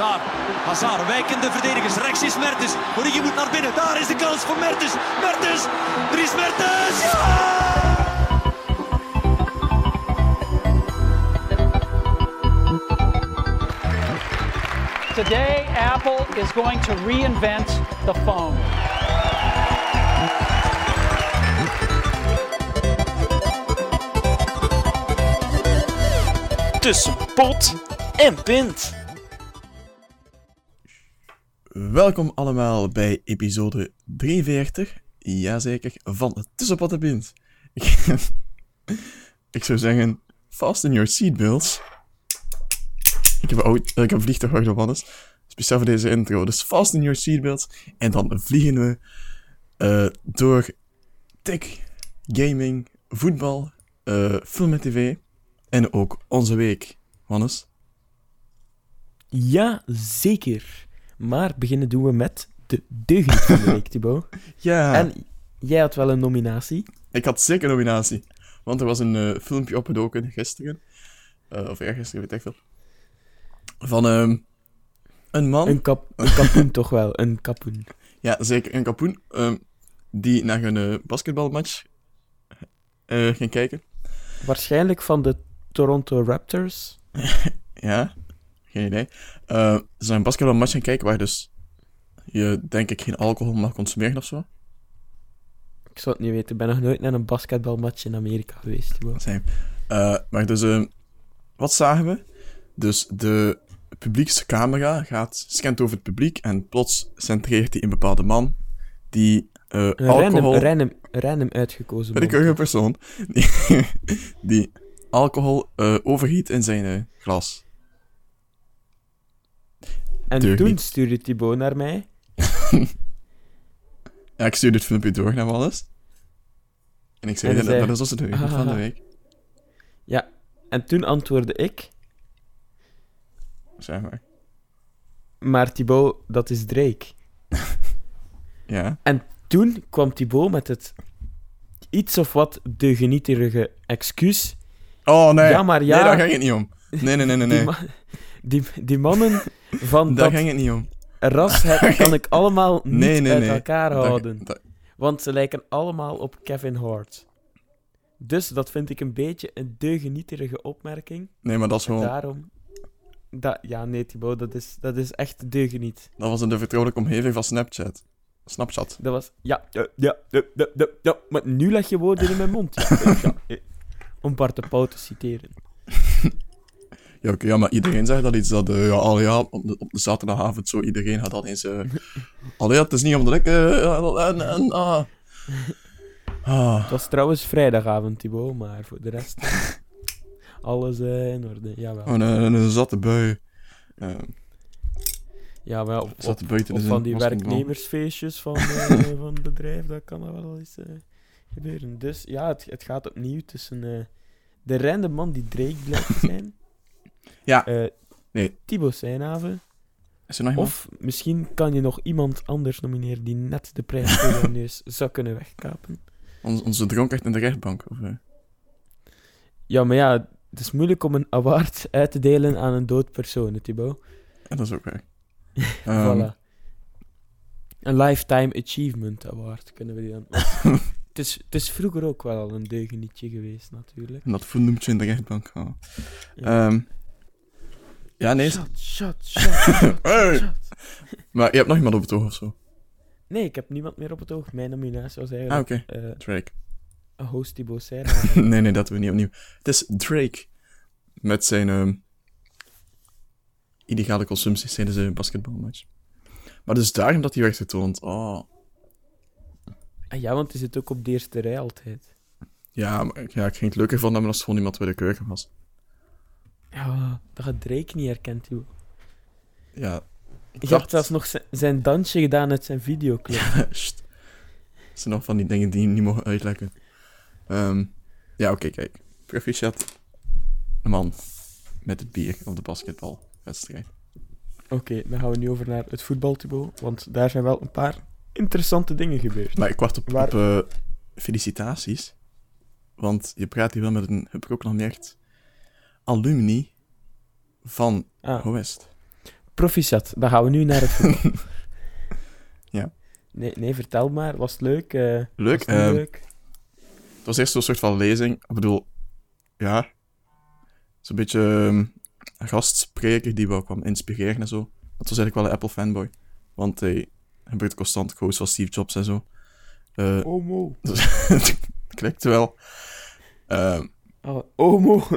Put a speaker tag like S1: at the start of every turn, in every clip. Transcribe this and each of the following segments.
S1: Hazard. Hazard, wijkende verdedigers. Rechts is Mertens. Origi moet naar binnen. Daar is de kans voor Mertens. Mertens. Dries Mertens. Ja!
S2: Today, Apple is going to reinvent the phone.
S3: Tussen pot en pint.
S4: Welkom allemaal bij episode 43, jazeker, van Tussenpot en Pint. Ik, zou zeggen, fasten your seatbelts. Ik heb, ooit, ik heb vliegtuig op alles. Speciaal voor deze intro. Dus fasten your seatbelts. En dan vliegen we eh, door tech, gaming, voetbal, eh, film en tv. En ook onze week. Wannes?
S5: Ja, zeker. Maar beginnen doen we met de deugniet van de week, Thibaut.
S4: Ja,
S5: En jij had wel een nominatie.
S4: ik had zeker een nominatie. Want er was een eh, filmpje opgedoken gisteren. eh, of eergisteren, weet ik veel. Van ehm, een man.
S5: Een, kap, een kapoen toch wel, een kapoen.
S4: Ja, zeker. Een kapoen. ehm, die naar een eh, basketbalmatch ging kijken.
S5: Waarschijnlijk van de Toronto Raptors.
S4: Ja, geen idee. Ze zijn een basketbalmatch gaan kijken waar dus je, denk ik, geen alcohol mag consumeren of zo.
S5: Ik zou het niet weten, ik ben nog nooit naar een basketbalmatch in Amerika geweest.
S4: Zijn. Eh, maar dus, ehm, wat zagen we? Dus de publiekscamera gaat, scant over het publiek en plots centreert hij een bepaalde man die eh,
S5: Een
S4: alcohol...
S5: random, random, random uitgekozen man.
S4: willekeurige persoon die, die alcohol overgiet in zijn glas.
S5: En toen
S4: niet.
S5: stuurde Thibaut naar mij.
S4: Ja, ik stuur dit filmpje door naar alles. En ik zei,
S5: En
S4: dat,
S5: zei-
S4: dat is onze deugd van de week.
S5: Ja, en toen antwoordde ik...
S4: Zeg maar.
S5: Maar Thibaut, dat is Drake.
S4: Ja.
S5: Toen kwam Thibaut met het iets of wat de genieterige excuus.
S4: Oh, nee.
S5: Ja, maar ja.
S4: Nee, daar ging het niet om. Nee, nee, nee, nee.
S5: Die,
S4: nee.
S5: ma- die, die mannen van
S4: Daar
S5: dat
S4: ging het niet om.
S5: ras heb, kan ik allemaal niet
S4: Nee, nee,
S5: uit
S4: nee.
S5: elkaar houden. Want ze lijken allemaal op Kevin Hart. Dus dat vind ik een beetje een deugenieterige opmerking.
S4: nee, maar dat is gewoon...
S5: daarom... Dat, ja, nee, Thibaut, dat is, dat is echt deugeniet.
S4: Dat was in de vertrouwelijke omgeving van Snapchat. Snapchat.
S5: Dat was... Ja, ja, ja, ja, ja, ja. Maar nu leg je woorden in mijn mond. Ja, ja. Om Bart de Pauw te citeren.
S4: Ja, oké, ja, maar iedereen zegt dat iets dat... eh, ja, al ja, op de, op de zaterdagavond zo, iedereen had al eens... eh ja, het is niet omdat ik... eh, en, en, ah. Ah.
S5: Het was trouwens vrijdagavond, Thibaut, maar voor de rest... alles in orde, jawel.
S4: Oh, een, een, een zatte bui.
S5: Ja, maar op,
S4: zatte
S5: op,
S4: buiten
S5: op
S4: is
S5: van die werknemersfeestjes van, van het bedrijf, dat kan dat wel eens gebeuren. Dus ja, het, het gaat opnieuw tussen eh, de random man die Drake blijkt te zijn.
S4: Ja.
S5: eh,
S4: Nee.
S5: Thibaut Seinhaven.
S4: Is er nog iemand?
S5: Of misschien kan je nog iemand anders nomineren die net de prijs voor jouw neus zou kunnen wegkapen.
S4: Ons, onze dronkaard in de rechtbank. Of, eh?
S5: Ja, maar ja, het is moeilijk om een award uit te delen aan een dood persoon, Thibaut.
S4: Ja, dat is ook waar. Ehm,
S5: Voilà. Een Lifetime Achievement Award kunnen we die dan... het, is, het is vroeger ook wel al een deugenietje geweest, natuurlijk.
S4: En dat noemt je in de rechtbank. Oh.
S5: Ja.
S4: Ehm, ja, nee.
S5: Shot, shot, shot, shot,
S4: Hey!
S5: shot.
S4: Maar je hebt nog iemand op het oog of zo?
S5: Nee, ik heb niemand meer op het oog. Mijn nominatie was
S4: Ah,
S5: eigenlijk
S4: oké.
S5: eh,
S4: Drake.
S5: host Thibaut Seinhaven.
S4: nee, nee, dat doen we niet opnieuw. Het is Drake. Met zijn ehm, illegale consumpties tijdens een basketbalmatch. Maar dus daarom dat hij werd getoond. Oh.
S5: ah, ja, want die zit ook op de eerste rij altijd.
S4: Ja, maar ja, ik ging het leuker van hem als gewoon iemand bij de keuken was.
S5: Ja, dat gaat Drake niet herkend, joh.
S4: Ja. Ik
S5: Je
S4: dacht...
S5: hebt zelfs nog zijn, zijn dansje gedaan uit zijn videoclip.
S4: Sst. Dat zijn nog van die dingen die niet mogen uitlekken. Ehm, ja, oké, kijk. Proficiat. Een man met het bier op de basketbalwedstrijd.
S5: Oké, dan gaan we nu over naar het voetbal, Thibaut. Want daar zijn wel een paar interessante dingen gebeurd.
S4: Maar ik wacht op,
S5: Waar-
S4: op eh, felicitaties. Want je praat hier wel met een geproclameerd alumni van
S5: Ah,
S4: West.
S5: Proficiat, dan gaan we nu naar het voetbal.
S4: Ja.
S5: Nee, nee, vertel maar. Was het leuk? eh,
S4: Leuk.
S5: was het
S4: ehm,
S5: leuk?
S4: Het was eerst zo'n soort van lezing. Ik bedoel, ja. Zo'n beetje ehm, een gastspreker die wel kwam inspireren en zo. Dat was eigenlijk wel een Apple-fanboy. Want hij gebruikt constant quotes van Steve Jobs en zo. Eh
S5: Omo.
S4: dus het klikt wel.
S5: Oh, Omo.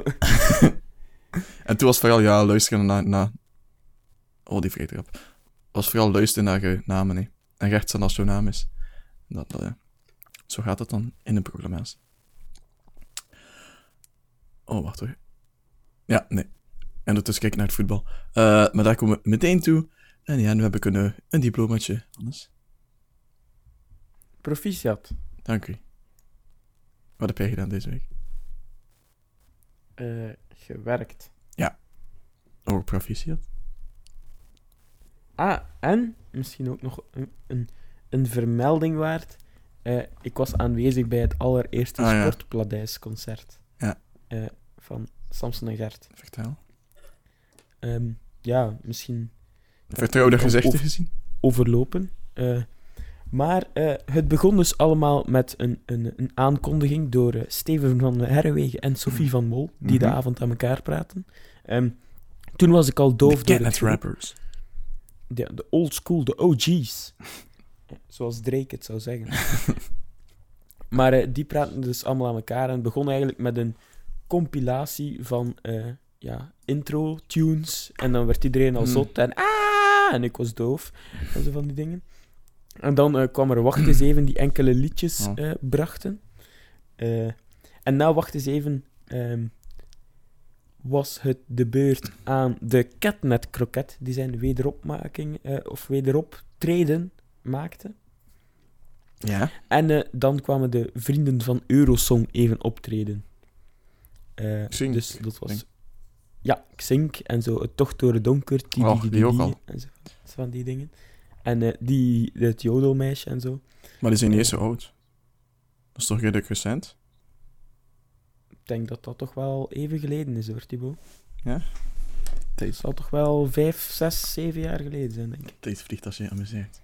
S4: en toen was vooral, ja, luisteren naar... naar oh, die vergeet ik op. was vooral luisteren naar je namen, hè. En rechts dan als jouw naam is. Dat, dat, ja. Zo gaat het dan in de programma's. Oh, wacht hoor. Ja, nee. En ondertussen kijken naar het voetbal. Eh, maar daar komen we meteen toe. En ja, nu heb ik een, een diplomaatje. Hannes,
S5: Proficiat.
S4: dank u. Wat heb jij gedaan deze week?
S5: Eh, gewerkt.
S4: Oh, proficiat.
S5: Ah, en misschien ook nog een, een, een vermelding waard. Eh, ik was aanwezig bij het allereerste
S4: Ah, ja.
S5: Sportpladijsconcert.
S4: Ja.
S5: Eh, van Samson en Gert.
S4: Vertel.
S5: Ehm, ja, misschien
S4: Vertrouwde gezichten gezien?
S5: overlopen. Eh, maar eh, het begon dus allemaal met een, een, een aankondiging door eh, Steven van Herrewegen en Sophie van Mol, die de
S4: Mhm.
S5: avond aan elkaar praten. Ehm, toen was ik al doof door het
S4: rappers.
S5: De, de old school, de OG's. Zoals Drake het zou zeggen. maar eh, die praten dus allemaal aan elkaar en het begon eigenlijk met een compilatie van ja, intro-tunes. En dan werd iedereen al
S4: Hmm.
S5: zot en ah, en ik was doof. En zo van die dingen. En dan eh, kwam er Wacht eens even die enkele liedjes
S4: Oh.
S5: eh, brachten. Eh, en na Wacht eens even ehm, was het de beurt aan de Catnet Croquet, die zijn wederopmaking, eh, of wederoptreden maakte.
S4: Ja.
S5: En eh, dan kwamen de vrienden van Eurosong even optreden. Eh,
S4: Xink.
S5: dus dat was...
S4: Xink.
S5: Ja, Xink en zo, het Tocht door het Donker, die,
S4: Oh,
S5: die,
S4: die ook al.
S5: en zo, zo van die dingen. En eh, die, het jodelmeisje en zo.
S4: Maar die zijn niet eens zo oud. Dat is toch redelijk recent?
S5: Ik denk dat dat toch wel even geleden is, hoor, Thibaut.
S4: Ja?
S5: Het
S4: Tijd,
S5: zal toch wel vijf, zes, zeven jaar geleden zijn, denk ik.
S4: tijd vliegt als je je amuseert.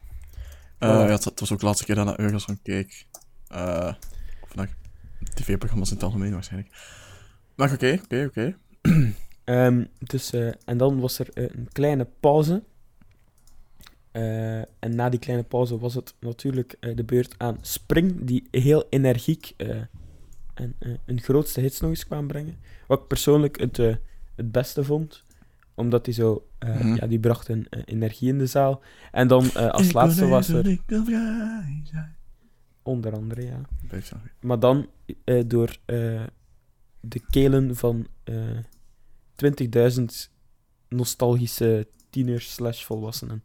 S4: Eh ja, het, het was ook de laatste keer dat ik naar Eurosong keek. Eh of naar tv-programma's in het algemeen waarschijnlijk. Maar oké, oké, oké.
S5: Ehm, dus, eh, en dan was er eh, een kleine pauze. Eh, en na die kleine pauze was het natuurlijk eh, de beurt aan Spring, die heel energiek eh, en, een grootste hits nog eens kwam brengen. Wat ik persoonlijk het, het beste vond, omdat die zo,
S4: Mhm.
S5: ja, die bracht een energie in de zaal. En dan als laatste was er, onder andere, ja. Maar dan door de kelen van eh 20.000 nostalgische tieners slash volwassenen.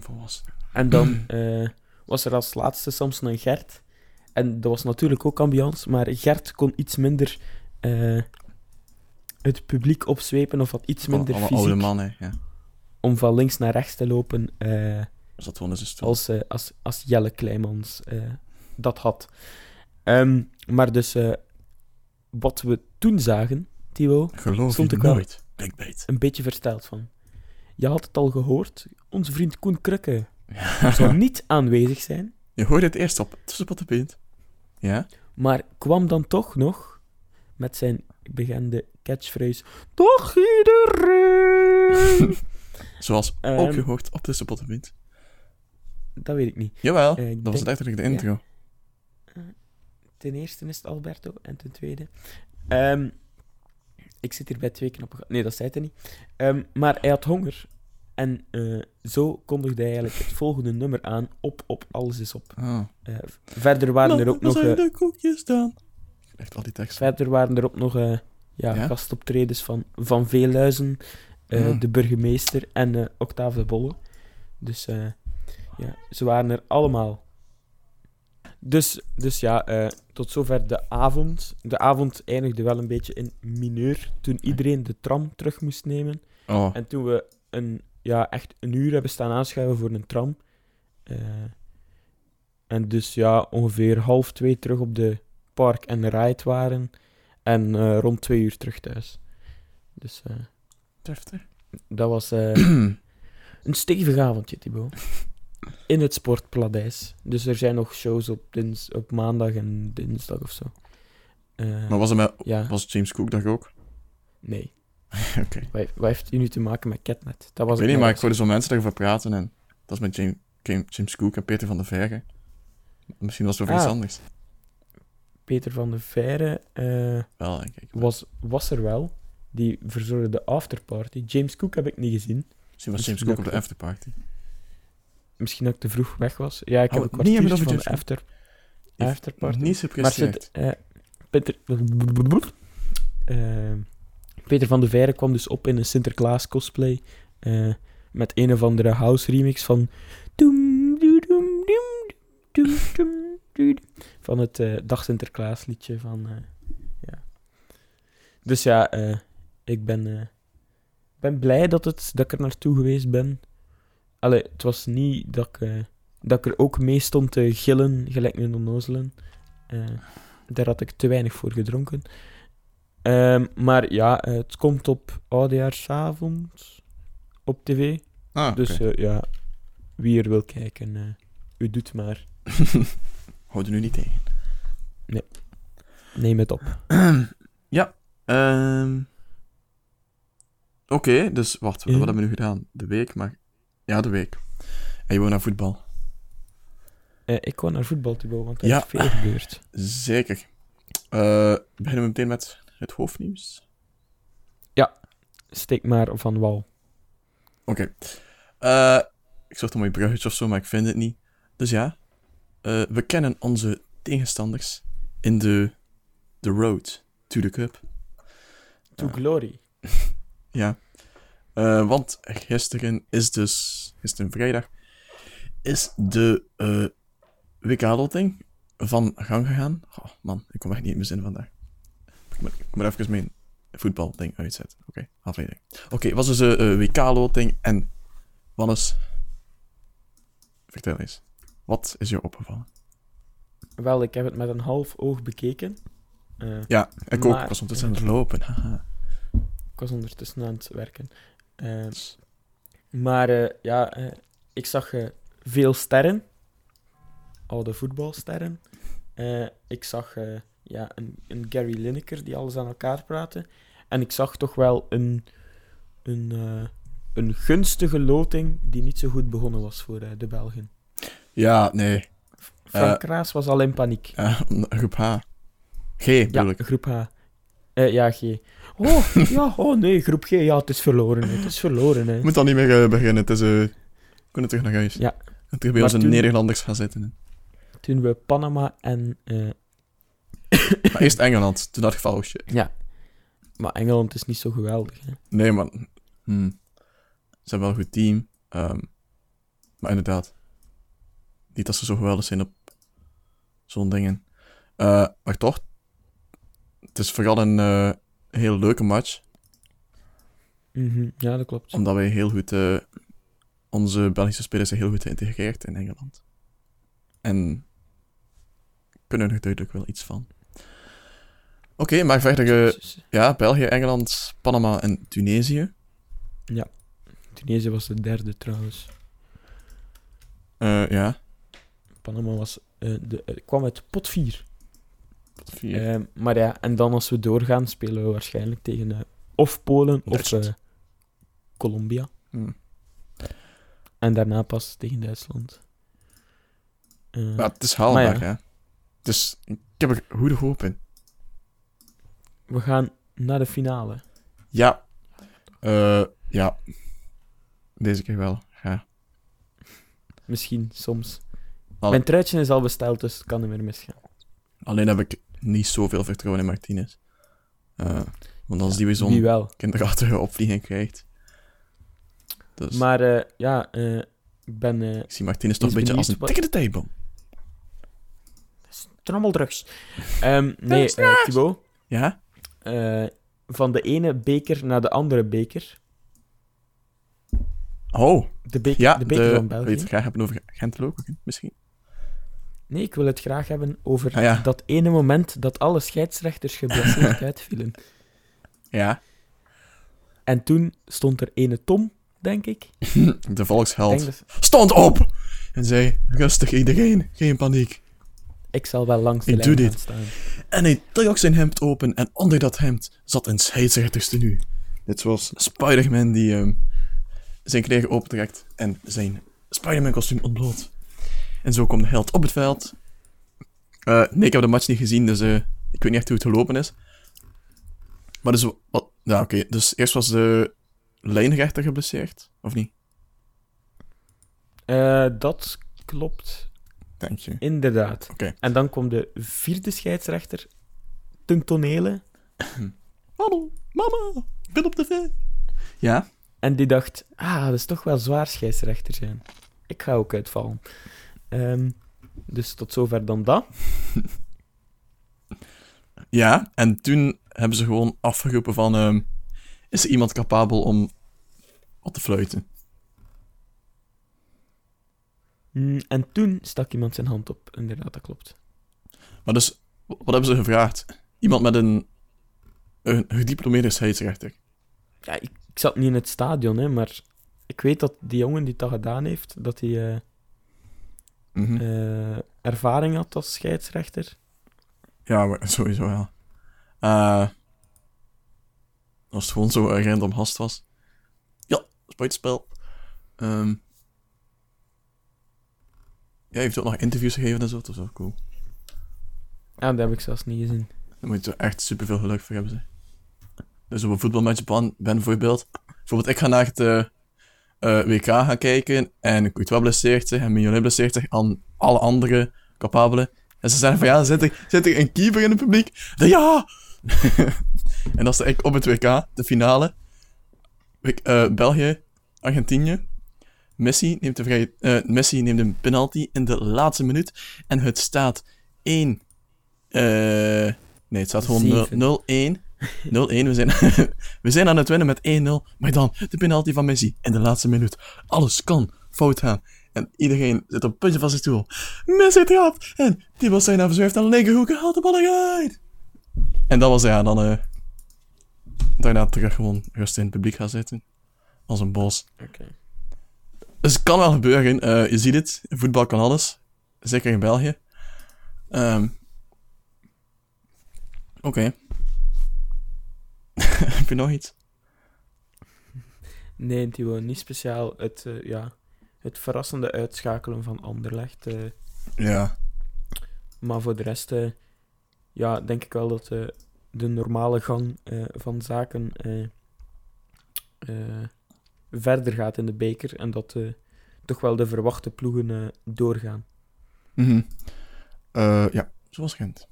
S4: Volwassen.
S5: en dan eh, was er als laatste Samson en Gert. En dat was natuurlijk ook ambiance, maar Gert kon iets minder eh, het publiek opzwepen of had iets minder
S4: Alle oude
S5: fysiek
S4: mannen, ja.
S5: om van links naar rechts te lopen. eh,
S4: dat gewoon eens een stoel.
S5: als, als, als Jelle Kleimans dat had. Ehm, maar dus, wat we toen zagen,
S4: Geloof
S5: stond ik
S4: nooit.
S5: Een beetje versteld van. Je had het al gehoord, onze vriend Koen Krukke
S4: Ja.
S5: zou niet aanwezig zijn,
S4: Je hoorde het eerst op Pint. Ja?
S5: maar kwam dan toch nog met zijn bekende catchphrase: Toch iedereen!
S4: Zoals
S5: Ehm,
S4: ook gehoord op de
S5: dat weet ik niet.
S4: Jawel,
S5: eh, ik
S4: dat was
S5: denk-
S4: letterlijk de
S5: ja.
S4: intro.
S5: Ten eerste is het Alberto en ten tweede. Ehm, ik zit hier bij twee knappen. Nee, dat zei hij niet. Ehm, maar hij had honger. En eh, zo kondigde hij eigenlijk het volgende nummer aan: Op, op, alles is op.
S4: Ah.
S5: Verder waren er ook nog.
S4: zijn de koekjes dan? Echt al die teksten.
S5: verder waren er ook nog ja,
S4: Ja?
S5: gastoptredens van Van Veeluizen, eh,
S4: Ah.
S5: de burgemeester en eh Octave de Bolle. Dus ja, ze waren er allemaal. Dus, dus ja, eh, tot zover de avond. De avond eindigde wel een beetje in mineur toen iedereen de tram terug moest nemen.
S4: Oh,
S5: En toen we een, ja, echt een uur hebben staan aanschuiven voor een tram. eh, en dus ja, ongeveer half twee terug op de park en ride waren. En eh, rond twee uur terug thuis. Dus eh,
S4: deftig.
S5: Dat was een stevig avondje, Thibaut. In het Sportpaladijs. Dus er zijn nog shows op, dins, op maandag en dinsdag of zo. Eh,
S4: Maar was, het met,
S5: ja,
S4: was James Cook daar ook?
S5: nee.
S4: Oké.
S5: Wat, heeft- wat heeft hij nu te maken met Catnet? Dat was
S4: Ik weet niet, maar ik hoorde zo mensen daarover praten en dat is met James, James Cook en Peter van der Verge. Misschien was het over iets
S5: Ah.
S4: anders.
S5: Peter van de Veire eh,
S4: Wel, denk ik.
S5: was, was er wel. Die verzorgde de afterparty. James Cook heb ik niet gezien.
S4: Misschien was James
S5: misschien
S4: Cook op de afterparty.
S5: Misschien dat ik te vroeg weg was. Ja, ik heb
S4: Oh,
S5: een
S4: niet hebben
S5: kwartiertje van de after, afterparty.
S4: Niet
S5: Maar zit, eh, Peter, eh, Peter van de Veire kwam dus op in een Sinterklaas cosplay. eh, met een of andere house remix van. Van het Dag Sinterklaas liedje van. ja. Dus ja, ik ben, ben blij dat, het, dat ik er naartoe geweest ben. Allee, het was niet dat ik, eh, dat ik er ook mee stond te gillen, gelijk een onnozelen. Eh, daar had ik te weinig voor gedronken. Ehm, maar ja, eh, het komt op oudejaarsavond op tv.
S4: Ah,
S5: Dus ja, wie er wil kijken, u doet maar.
S4: Houd er nu niet tegen.
S5: Neem het op.
S4: ja. ehm Oké, dus wacht, wat hebben we nu gedaan? De week, maar... Ja, de week. En je wou naar voetbal.
S5: Eh, ik wou naar voetbal gaan, want er
S4: Ja.
S5: is veel gebeurd.
S4: Zeker. Eh beginnen we meteen met het hoofdnieuws.
S5: Steek maar van wal.
S4: Oké. Eh, ik zocht een mooi bruggetje of zo, maar ik vind het niet. Dus ja, we kennen onze tegenstanders in de, de road to the cup.
S5: To
S4: Ja.
S5: glory.
S4: Ja. Eh, want gisteren is dus, gisteren vrijdag, is de eh WK-loting van gang gegaan. Oh, man, ik kom echt niet in mijn zin vandaag. Ik moet, ik moet even mijn voetbalding uitzetten. Oké, afleiding. Oké, het was dus een WK-loting en Wannes, vertel eens. Wat is je opgevallen?
S5: Wel, ik heb het met een half oog bekeken. Eh,
S4: Ja, ik ook. Ik was ondertussen aan het lopen. Haha.
S5: ik was ondertussen aan het werken. Eh, maar eh, ja, eh, ik zag eh, veel sterren. Oude voetbalsterren. Ik zag ja, een, een Gary Lineker die alles aan elkaar praatte. En ik zag toch wel een, een, een gunstige loting die niet zo goed begonnen was voor de Belgen.
S4: Ja, nee.
S5: Frank Kraas was al in paniek.
S4: Groep H. G, bedoel
S5: Ja,
S4: ik.
S5: groep H. Ja, G. Oh, ja, oh nee, groep G. Ja, het is verloren. hè. Het is verloren. Hè.
S4: Ik moet al niet meer eh, beginnen. Het is... eh we kunnen terug naar huis.
S5: Ja.
S4: En terug bij
S5: Maar
S4: onze
S5: toen-
S4: Nederlanders gaan zitten. hè.
S5: Toen we Panama en... eh,
S4: Maar eerst Engeland. Toen dat geval, oh shit.
S5: ja. Maar Engeland is niet zo geweldig. Hè.
S4: Nee, man. Hm. Ze hebben wel een goed team. ehm, maar inderdaad. Niet dat ze zo geweldig zijn op zo'n dingen. Eh, maar toch. Het is vooral een eh, hele leuke match.
S5: Mhm, Ja, dat klopt.
S4: Omdat wij heel goed... eh, onze Belgische spelers zijn heel goed geïntegreerd in Engeland. En kunnen er duidelijk wel iets van. Oké, maar verder... eh, ja, België, Engeland, Panama en Tunesië.
S5: Tunesië was de derde trouwens.
S4: Eh, ja,
S5: Panama was, eh, de, kwam uit pot 4.
S4: Vier.
S5: maar ja, en dan als we doorgaan, spelen we waarschijnlijk tegen eh, of Polen of eh, Colombia.
S4: Hm.
S5: En daarna pas tegen Duitsland. Eh,
S4: Maar het is haalbaar,
S5: ja.
S4: hè. Dus ik heb er goede hoop in.
S5: we gaan naar de finale.
S4: Ja. Eh, ja. Deze keer wel. Ja.
S5: Misschien, soms. Mijn truitje is al besteld, dus het kan niet meer misgaan.
S4: Alleen heb ik niet zoveel vertrouwen in Martinez. Eh, want als die weer zo'n kinderachtige opvlieging krijgt. Dus
S5: Maar eh, ja, eh, ik ben
S4: ik zie Martinez toch een beetje als een tikkende tijdbom.
S5: trommeldrugs. Ehm nee, Thibaut.
S4: Ja?
S5: van de ene beker naar de andere beker.
S4: Oh,
S5: De, beker,
S4: ja.
S5: de beker
S4: de,
S5: van
S4: wil je
S5: België.
S4: het graag hebben over Gent misschien?
S5: Nee, ik wil het graag hebben over
S4: Ah, ja.
S5: dat ene moment dat alle scheidsrechters geblesseerd uitvielen.
S4: Ja.
S5: En toen stond er ene Tom, denk ik.
S4: De volksheld.
S5: Dat-
S4: Stond op! En zei, rustig iedereen, geen paniek.
S5: ik zal wel langs de
S4: Ik
S5: lijn
S4: doe
S5: gaan
S4: dit.
S5: staan.
S4: En hij trok zijn hemd open en onder dat hemd zat een scheidsrechterstenu. Dit was Spider-Man die ehm, zijn kleren opentrekt en zijn Spider-Man kostuum ontbloot. En zo komt de held op het veld. Eh, nee, ik heb de match niet gezien, dus eh, ik weet niet echt hoe het gelopen is. Maar dus, wat, ja oké, dus eerst was de lijnrechter geblesseerd, of niet?
S5: Eh, dat klopt
S4: Denk je.
S5: inderdaad.
S4: Oké.
S5: En dan kwam de vierde scheidsrechter ten tonele.
S4: Hallo, mama, ik ben op tv. Ja?
S5: En die dacht, ah, dat is toch wel zwaar scheidsrechter zijn. Ik ga ook uitvallen. Ehm, dus tot zover dan dat.
S4: Ja, en toen hebben ze gewoon afgeroepen van... ehm, is er iemand capabel om wat te fluiten?
S5: Mm, en toen stak iemand zijn hand op. Inderdaad, dat klopt.
S4: Maar dus, wat hebben ze gevraagd? Iemand met een, een gediplomeerde scheidsrechter.
S5: Ja, ik, ik zat niet in het stadion, hè, maar ik weet dat die jongen die dat gedaan heeft, dat hij
S4: Mhm.
S5: eh, ervaring had als scheidsrechter.
S4: Ja, sowieso wel. Eh als het gewoon zo random hast was. Ja, buitenspel. Ehm ja, hij heeft ook nog interviews gegeven en zo, dat is wel cool.
S5: Ja, dat heb ik zelfs niet gezien.
S4: Daar moet je er echt superveel geluk voor hebben. Ze. Dus op een voetbalmatch ben, ben bijvoorbeeld... Bijvoorbeeld, ik ga naar het eh, eh, WK gaan kijken en Courtois blesseert zich en Mignolet blesseert zich aan alle andere capabelen. En ze zeggen van ja, zit er, zit er een keeper in het publiek? Dan ja! en dat is ik op het WK, de finale. Ik, eh, België, Argentinië. Messi neemt, de vrije, eh, Messi neemt een penalty in de laatste minuut. En het staat 1... eh nee, het staat gewoon
S5: Zeven.
S4: 0-1. 0-1. We zijn, we zijn aan het winnen met 1-0. Maar dan de penalty van Messi in de laatste minuut. Alles kan fout gaan. En iedereen zit op het puntje van zijn stoel. Messi trapt. En die was zijn verzwerft aan de linkerhoek en haalt de bal eruit. En dat was ja, dan eh, daarna terug gewoon rustig in het publiek gaan zitten. Als een bos.
S5: Oké.
S4: Dus het kan wel gebeuren. eh, je ziet het. Voetbal kan alles. Zeker in België. Ehm, Oké. Heb je nog iets?
S5: Nee, die wil niet speciaal het, eh, ja, het verrassende uitschakelen van Anderlecht. eh,
S4: Ja.
S5: maar voor de rest, eh, ja, denk ik wel dat de normale gang van zaken verder gaat in de beker. En dat toch wel de verwachte ploegen doorgaan.
S4: Mhm. Ja, zoals Gent.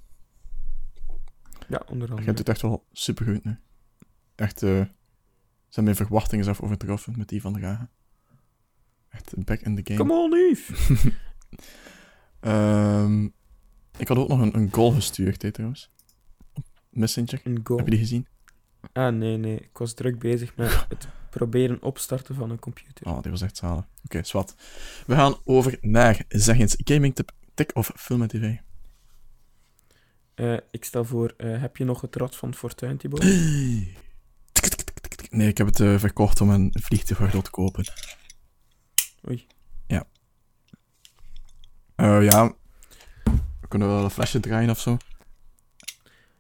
S5: Ja, onder andere.
S4: Gent doet echt wel supergoed nu. Echt, eh zijn mijn verwachtingen zelf overtroffen met die van de Gagen. Echt back in the game.
S5: Come on, Yves!
S4: Ehm, ik had ook nog een, een goal gestuurd, hè, trouwens. Op Messenger.
S5: Een goal.
S4: Heb je die gezien?
S5: Ah, nee, nee. Ik was druk bezig met het proberen opstarten van een computer.
S4: Oh, die was echt zalig. Oké, zwart. We gaan over naar, zeg eens, gaming tip, tik of film en tv.
S5: Eh, ik stel voor, eh, heb je nog het rad van Fortuin, Thibaut?
S4: Tik, tik, tik, tik, tik. Nee, ik heb het eh, verkocht om een vliegtuiggordel te kopen.
S5: Oei.
S4: Ja. Eh, ja. We kunnen wel een flesje draaien of zo.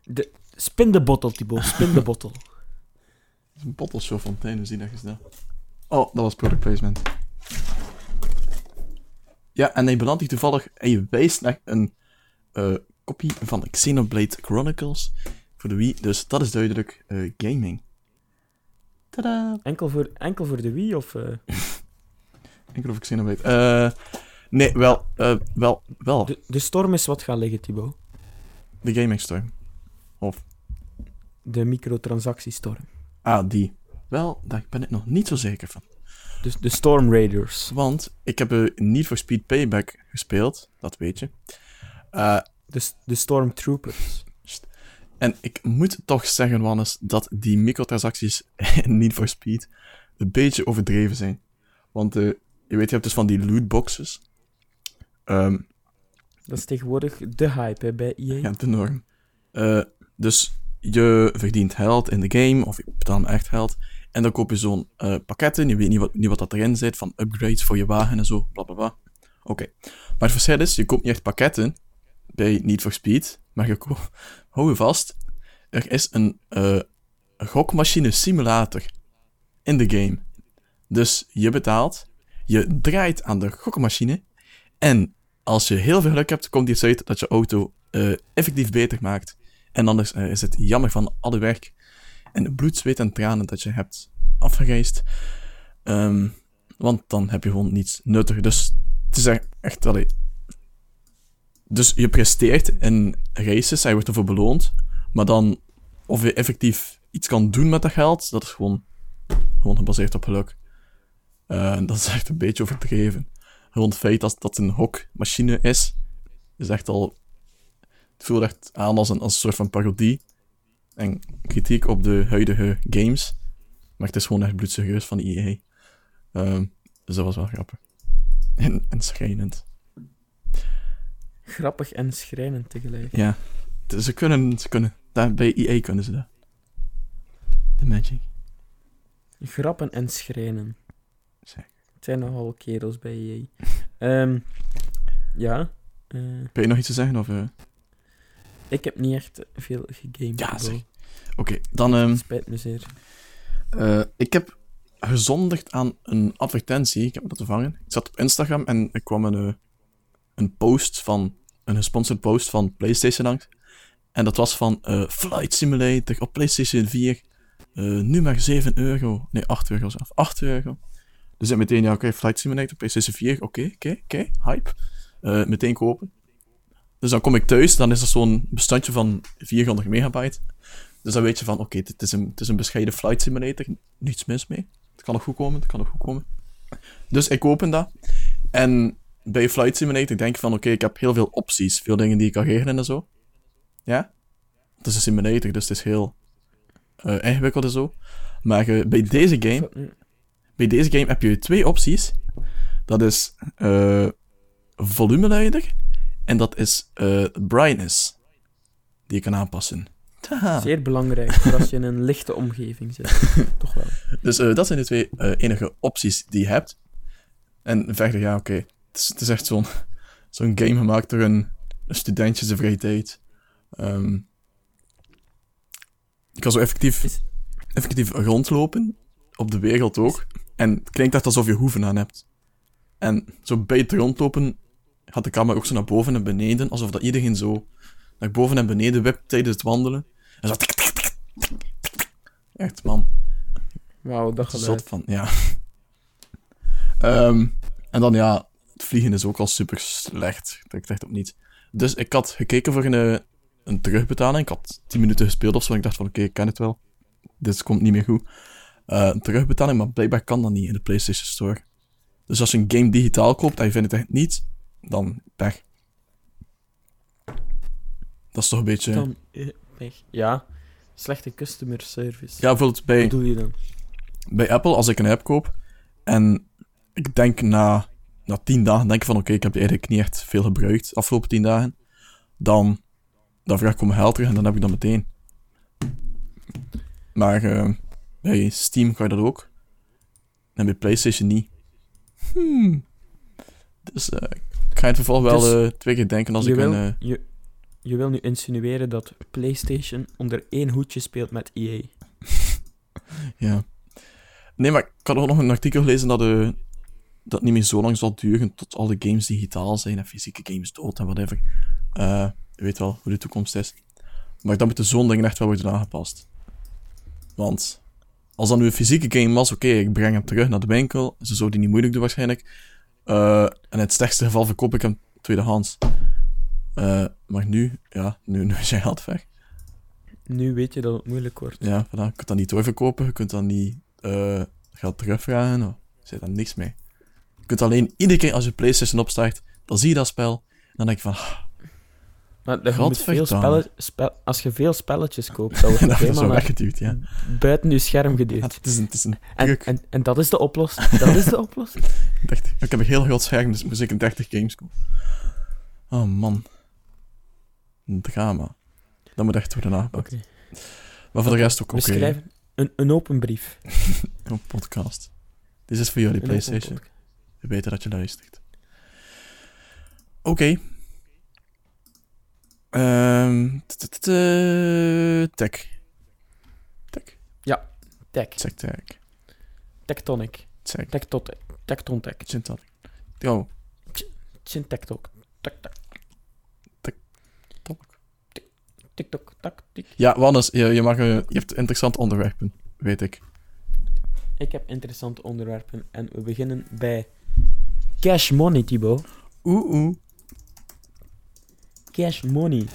S5: De, spin de bottle, Thibaut. Spin de bottle.
S4: Het is een bottelshow fontein, hoe zie je dat? Oh, dat was product placement. Ja, en hij belandt hier toevallig... En je wijst naar een eh, kopie van Xenoblade Chronicles voor de Wii. Dus dat is duidelijk gaming. Tada!
S5: Enkel voor, enkel voor de Wii of... eh,
S4: Enkel of Xenoblade. Eh nee, wel, eh, wel, wel. De,
S5: de, de storm is wat gaan liggen, Thibaut.
S4: Gaming Store. Of,
S5: De microtransactiestorm.
S4: ah, die. Wel, daar ben ik nog niet zo zeker van.
S5: Dus de Storm Raiders.
S4: Want ik heb een Need for Speed Payback gespeeld, dat weet je. Eh,
S5: De, de Stormtroopers.
S4: En ik moet toch zeggen, Wannes, dat die microtransacties in Need for Speed een beetje overdreven zijn. Want eh, je weet, je hebt dus van die lootboxes. Ehm
S5: Dat is tegenwoordig de hype hè, bij EA.
S4: ja, de norm. Eh, dus je verdient geld in de game, of je betaalt echt geld. En dan koop je zo'n eh, pakket in. Je weet niet wat, niet wat dat erin zit, van upgrades voor je wagen en zo, bla bla bla. Oké. Maar het verschil is, je koopt niet echt pakketten bij Need for Speed, maar je hou je vast, er is een eh, gokmachine simulator in de game. Dus je betaalt, je draait aan de gokmachine en als je heel veel geluk hebt, komt iets uit dat je auto eh, effectief beter maakt. En anders eh, is het jammer van alle werk en bloed, zweet en tranen dat je hebt afgereisd. Ehm, want dan heb je gewoon niets nuttig. Dus het is echt, echt. Dus je presteert in races, hij wordt ervoor beloond. Maar dan, of je effectief iets kan doen met dat geld, dat is gewoon, gewoon gebaseerd op geluk. Eh, dat is echt een beetje overdreven. Gewoon het feit dat dat een hokmachine is, is echt al. Het voelt echt aan als een, als een soort van parodie. En kritiek op de huidige games. Maar het is gewoon echt bloedserieus van EA. Ehm, dus dat was wel grappig. En, en schrijnend.
S5: Grappig en schrijnend tegelijk.
S4: Ja. Ze kunnen, ze kunnen. Daar, bij EA kunnen ze dat. De Magic.
S5: Grappen en schrijnen.
S4: Zeker.
S5: Het zijn nogal kerels bij EA. Ehm, ja. eh,
S4: Ben je nog iets te zeggen? Of, eh?
S5: ik heb niet echt veel gegamed.
S4: Ja, zeg. Oké, dan. ehm,
S5: Spijt me zeer.
S4: Eh, ik heb gezondigd aan een advertentie. Ik heb dat vervangen. Ik zat op Instagram en er kwam een, een post van... Een gesponsord post van PlayStation langs. En dat was van eh, Flight Simulator op PlayStation 4. eh, nu maar 7 euro. Nee, 8 euro zelf. 8 euro. Dus ik meteen, ja, oké, Flight Simulator, PlayStation 4. Oké, oké, oké. Hype. Eh, meteen kopen. Dus dan kom ik thuis, dan is er zo'n bestandje van 400 megabyte. Dus dan weet je van, oké, het, is een, het is een bescheiden flight simulator. Niets mis mee. Het kan nog goed komen, het kan nog goed komen. Dus ik open dat. En bij flight simulator denk ik van, oké, ik heb heel veel opties. Veel dingen die ik kan regelen en zo. Ja? Het is een simulator, dus het is heel eh, ingewikkeld en zo. Maar bij deze game bij deze game heb je twee opties. Dat is eh volumeleider en dat is eh brightness. Die je kan aanpassen. Taha.
S5: Zeer belangrijk voor als je in een lichte omgeving zit. Toch wel.
S4: Dus dat zijn de twee enige opties die je hebt. En verder, ja, oké. Is, het is echt zo'n zo'n game gemaakt door een, een studentje zijn vrije tijd. Ehm, je kan zo effectief, effectief rondlopen, op de wereld ook. En het klinkt echt alsof je hoeven aan hebt. En zo bij het rondlopen gaat de camera ook zo naar boven en beneden, alsof dat iedereen zo naar boven en beneden wipt tijdens het wandelen. En zo... tik, tik, tik. Echt, man.
S5: Wauw, dat
S4: Zot
S5: geluid.
S4: van, ja. Ehm, en dan ja, vliegen is ook al super slecht. Het trekt echt op niets. Dus ik had gekeken voor een, eh, een terugbetaling. Ik had 10 minuten gespeeld of zo. En ik dacht van, oké, ik ken het wel. Dit komt niet meer goed. Eh, een terugbetaling, maar blijkbaar kan dat niet in de PlayStation Store. Dus als je een game digitaal koopt en je vindt het echt niet, dan pech. Dat is toch een beetje...
S5: Dan, weg. Ja, slechte customer service.
S4: Ja, bijvoorbeeld bij...
S5: Wat bedoel je dan?
S4: bij Apple, als ik een app koop en ik denk na, na 10 dagen, denk ik van oké, ik heb eigenlijk niet echt veel gebruikt de afgelopen 10 dagen, dan, dan vraag ik om geld terug en dan heb ik dat meteen. Maar eh, bij Steam kan je dat ook. En bij PlayStation niet. Hmm. Dus eh, ik ga in het wel
S5: Dus
S4: eh, twee keer denken als ik
S5: wil,
S4: een...
S5: je, je wil nu insinueren dat PlayStation onder één hoedje speelt met EA.
S4: Ja. Nee, maar ik had ook nog een artikel gelezen dat, eh dat niet meer zo lang zal duren tot alle games digitaal zijn en fysieke games dood en whatever. Eh, je weet wel hoe de toekomst is. Maar dan moeten zo'n dingen echt wel worden aangepast. Want als dat nu een fysieke game was, oké, ik breng hem terug naar de winkel. Ze zouden die niet moeilijk doen waarschijnlijk. Eh, en in het slechtste geval verkoop ik hem tweedehands. Eh, maar nu, ja, nu, nu is je geld weg.
S5: Nu weet je dat het moeilijk wordt.
S4: Ja, voilà. Je kunt dat niet doorverkopen, je kunt dat niet geld terugvragen. Er zit daar niks mee. Kunt alleen iedere keer als je PlayStation opstart, dan zie je dat spel. En dan denk je van, ah,
S5: Maar je moet veel
S4: Godverdamme.
S5: spelle, spel, als je veel spelletjes koopt, dan wordt het helemaal
S4: weggeduwd, ja.
S5: buiten je scherm
S4: ja.
S5: geduwd.
S4: Het is een, het is een
S5: En, en, en dat is de oplossing. Dat is de oplossing.
S4: 30. Ik heb een heel groot scherm, dus moest ik een 30 games kopen. Oh man. Een drama. Dat moet echt worden nagepakt.
S5: Oké.
S4: Maar voor de rest ook oké.
S5: schrijven Een, een open brief.
S4: Een podcast. Dit is voor jullie,
S5: Een
S4: PlayStation. We weten dat je luistert. Oké. Ehm, Tech. Tech.
S5: Tech.
S4: Tech, tech.
S5: Tectonic.
S4: Tech.
S5: Tectot. Tectontech.
S4: Gin tonic. Oh,
S5: Chin TikTok. Tik.
S4: Ja, Wannes, je, je, mag, eh, je hebt interessante onderwerpen, weet ik.
S5: Ik heb interessante onderwerpen en we beginnen bij Cash Money, Thibaut.
S4: Oeh, oeh.
S5: Cash Money.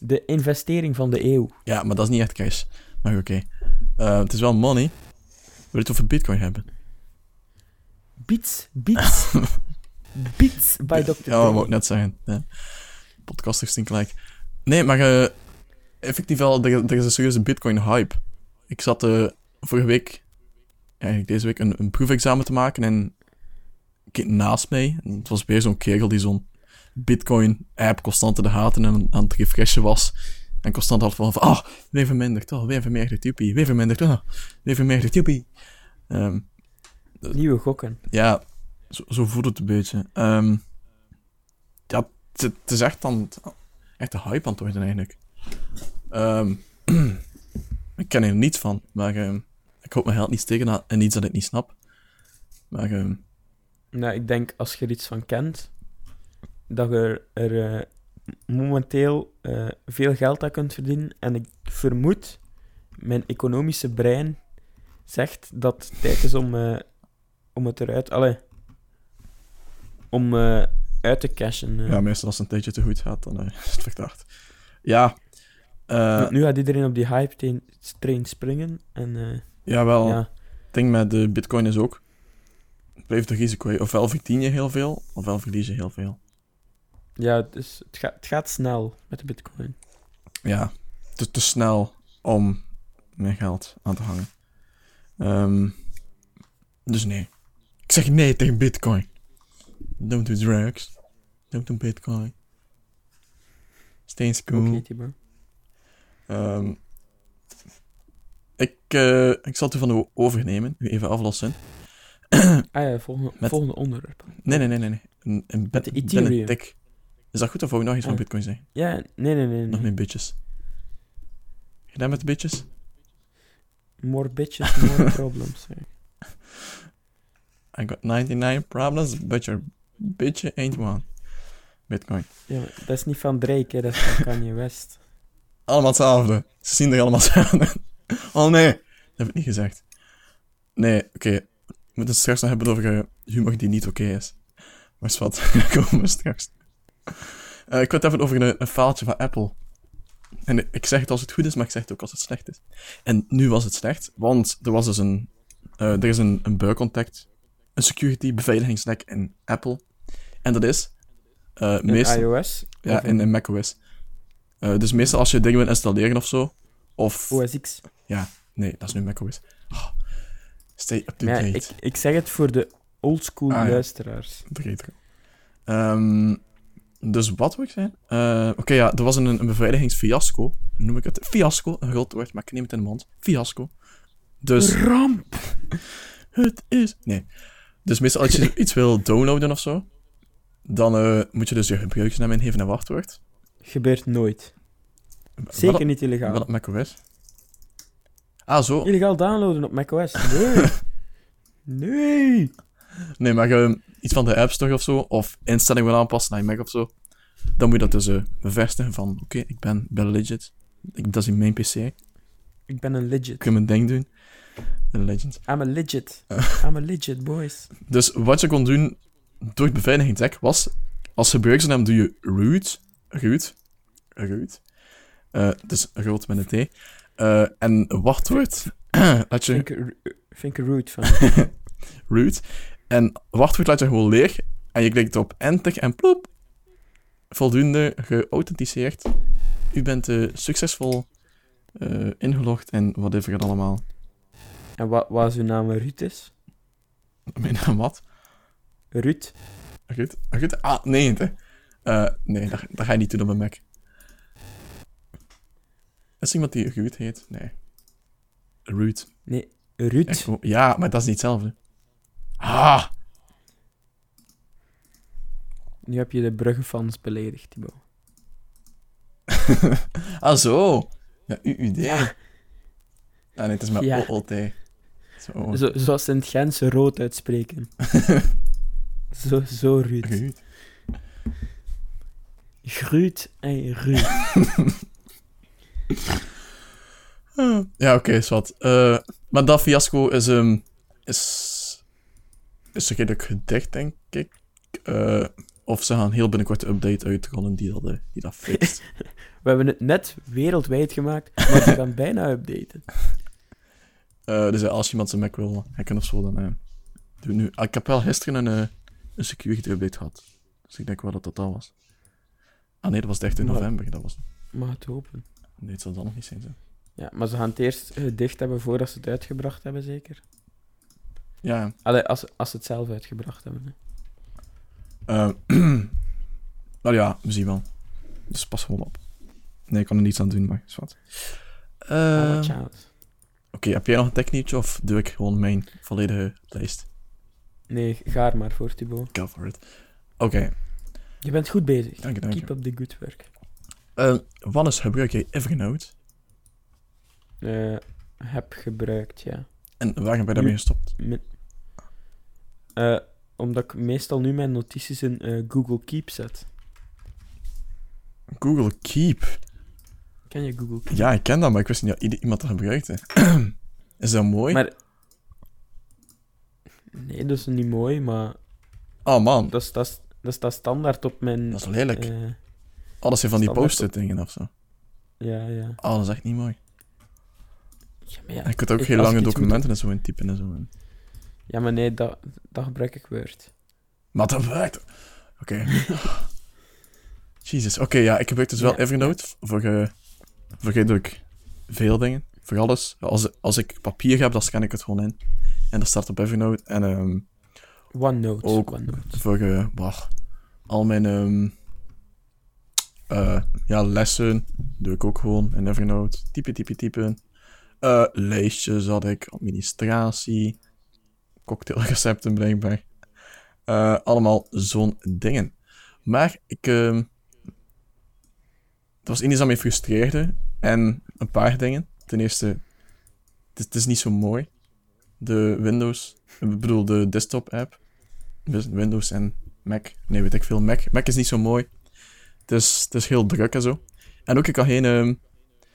S5: De investering van de eeuw.
S4: Ja, maar dat is niet echt cash. Maar oké. Eh, het is wel money. Wil je het over bitcoin hebben?
S5: Beats. Beats. Beats by Dr.
S4: Ja, dat wou ik net zeggen. Ja. Podcasters think like. Nee, maar eh, effectief wel, er, er is een serieuze bitcoin-hype. Ik zat eh, vorige week, eigenlijk deze week, een, een proefexamen te maken en naast mij. En het was weer zo'n kerel die zo'n bitcoin-app constant in de gaten en aan het refreshen was. En constant had van, ah, weer verminderd, oh, weer vermeerderd, joepie, weer verminderd, ah, weer vermeerderd, joepie. Ehm,
S5: Nieuwe gokken.
S4: ja, zo, zo voelt het een beetje. Ehm, ja, het, is echt, het, echt een hype aan het worden eigenlijk. Ehm, ik ken er niets van, maar ik hoop mijn geld niet steken aan- in iets dat ik niet snap. Maar ehm,
S5: Nou, ik denk als je er iets van kent, dat je er eh, momenteel eh, veel geld aan kunt verdienen. En ik vermoed, mijn economische brein zegt dat het tijd is om, eh, om het eruit... Allee, om uit te cashen.
S4: ja, meestal als het een tijdje te goed gaat, dan is het verdacht. Ja,
S5: nu gaat iedereen op die hype train springen. En
S4: jawel.
S5: ja,
S4: Het ding met de bitcoin is ook, blijft de risico. Ofwel verdien je heel veel, ofwel verlies je heel veel.
S5: ja dus het, gaat het gaat snel met de bitcoin.
S4: ja, het is te snel om mijn geld aan te hangen. Ehm, dus nee. Ik zeg nee tegen bitcoin. Don't do drugs. Don't do bitcoin. Stay in school. Ehm, ik, eh, ik zal het u van u overnemen. Even aflossen.
S5: Ah ja, volgende,
S4: Met-
S5: volgende onderwerp.
S4: Nee, nee, nee, nee. nee. Een, een
S5: Met de Ethereum.
S4: Is dat goed of ik nog iets van
S5: Ah.
S4: bitcoin zeggen?
S5: Ja, nee, nee, nee.
S4: Nog meer bitches. Gedaan met de bitches?
S5: More bitches, more problems.
S4: I got 99 problems, but your bitch ain't one. Bitcoin.
S5: Ja, dat is niet van Drake, hè, dat is van Kanye West.
S4: Allemaal hetzelfde. Ze zien er allemaal hetzelfde. Oh nee, dat heb ik niet gezegd. Nee, oké. Moeten het straks nog hebben over humor die niet oké is. Maar is wat, komen we straks. Eh, ik wil het hebben over een, een faaltje van Apple. En ik zeg het als het goed is, maar ik zeg het ook als het slecht is. En nu was het slecht, want er was dus een... eh, er is een, een buicontact, een security beveiligingslek in Apple. En dat is...
S5: In
S4: meestal,
S5: iOS?
S4: ja, in, in macOS. Dus meestal als je dingen wil installeren of zo, of...
S5: OS X.
S4: Nee, dat is nu macOS. Oh, stay up to
S5: ja,
S4: date.
S5: ik, ik zeg het voor de oldschool
S4: Ah, ja.
S5: luisteraars.
S4: Retro. Ehm, dus wat wil ik zijn? Eh, Oké, ja, er was een, een beveiligingsfiasco. Noem ik het? Fiasco, een groot woord, maar ik neem het in de mond. Fiasco. Dus...
S5: Ramp!
S4: Het is... Nee. Dus meestal als je iets wil downloaden of zo, dan eh, moet je dus je gebruikersnaam ingeven en wachtwoord.
S5: Gebeurt nooit. Zeker niet illegaal.
S4: Wel op macOS. Ah, zo.
S5: Illegaal downloaden op macOS. Nee. nee.
S4: Nee, maar eh, iets van de App Store of zo, of instelling wil aanpassen naar je Mac of zo, dan moet je dat dus eh, bevestigen van, oké, ik ben, ben legit. Ik, dat is in mijn PC. Ik
S5: ben een legit.
S4: kan mijn ding doen. Een legend.
S5: I'm a legit. I'm a legit, boys.
S4: Dus wat je kon doen door het beveiligingshek was, als gebruikersnaam doe je root, root, root, eh dus rood met een T, Eh, en wachtwoord, laat je
S5: Vind ik, rude van.
S4: root, en wachtwoord laat je gewoon leeg, en je klikt op enter en ploep, voldoende geauthenticeerd. U bent eh, succesvol eh, ingelogd en whatever het allemaal.
S5: En wat, is uw naam Ruud is?
S4: Mijn naam wat?
S5: Ruud?
S4: Goed, goed. Ah, nee, hè. Nee, dat, dat ga je niet doen op een Mac. Is iemand die Ruud heet? Nee. Ruud.
S5: Nee, Ruud.
S4: Echo. Ja, maar dat is niet hetzelfde. Ah!
S5: Nu heb je de Brugge-fans beledigd, Thibaut.
S4: ah, zo. Ja, UUD.
S5: Ja.
S4: Ah, nee, het is maar
S5: Ja.
S4: OOT. Zo.
S5: Zo, zoals ze in het Gentse rood uitspreken. zo, zo Ruud.
S4: Ruud.
S5: Gruut en Ruud.
S4: Ja, oké, is wat. Eh, maar dat fiasco is, ehm is, is redelijk gedicht, denk ik. Eh, of ze gaan heel binnenkort een update uitrollen die dat, eh, die dat fixt.
S5: We hebben het net wereldwijd gemaakt, maar ze gaan bijna updaten.
S4: Dus als iemand zijn Mac wil hacken of zo, dan eh, doe nu. Ah, ik heb wel gisteren een, een security update gehad. Dus ik denk wel dat dat al was. Ah nee, dat was 13
S5: Maar-
S4: november. Dat was...
S5: Mag het hopen.
S4: Nee, het zal dan nog niet zijn. Zo.
S5: Ja, maar ze gaan het eerst eh, dicht hebben voordat ze het uitgebracht hebben, zeker?
S4: Ja,
S5: Allee, als, als ze het zelf uitgebracht hebben. Hè.
S4: maar ja, we zien wel. Dus pas gewoon op. Nee, ik kan er niets aan doen, maar is wat.
S5: Oh,
S4: Eh. Oké, heb jij nog een technieuwtje of doe ik gewoon mijn volledige lijst?
S5: Nee, ga er maar voor, Thibaut.
S4: Go for it. Oké,
S5: Je bent goed bezig.
S4: dank je, dank je.
S5: Keep up the good work.
S4: Eh, Wannes, gebruik jij Evernote?
S5: Eh, heb gebruikt, ja.
S4: En waarom ben je daarmee gestopt?
S5: Eh, omdat ik meestal nu mijn notities in Google Keep zet.
S4: Google Keep.
S5: Ken je Google Keep?
S4: Ja, ik ken dat, maar ik wist niet dat iemand dat gebruikte. is dat mooi?
S5: Maar... Nee, dat is niet mooi, maar
S4: Oh man,
S5: dat, is- dat, is- dat staat standaard op mijn...
S4: dat is lelijk. Alles zijn van die post-it dingen of zo.
S5: ja, ja.
S4: Oh, dat is echt niet mooi.
S5: Ja, maar, ja.
S4: Je kunt ook geen
S5: als
S4: lange documenten en zo in typen en zo. in.
S5: ja, maar nee, dat, dat gebruik ik Word.
S4: Maar dat werkt. Oké. Jezus. Oké, ja, ik gebruik dus wel
S5: Ja.
S4: Evernote voor, eh voor redelijk veel dingen. Voor alles. Als, als ik papier heb, dan scan ik het gewoon in. En dat staat op Evernote. En ehm,
S5: OneNote.
S4: Ook.
S5: OneNote.
S4: voor eh, wacht, al mijn ehm, eh, ja, lessen doe ik ook gewoon in Evernote. Typen, typen, typen. Eh, lijstjes had ik, administratie, cocktailrecepten blijkbaar. Eh, allemaal zo'n dingen. Maar ik... ehm er was iets dat mij frustreerde. En een paar dingen. Ten eerste, het is, het is niet zo mooi. De Windows, ik bedoel de desktop app. Windows en Mac. Nee, weet ik veel. Mac, Mac is niet zo mooi. Het is, het is heel druk en zo. En ook, ik kan geen... ehm,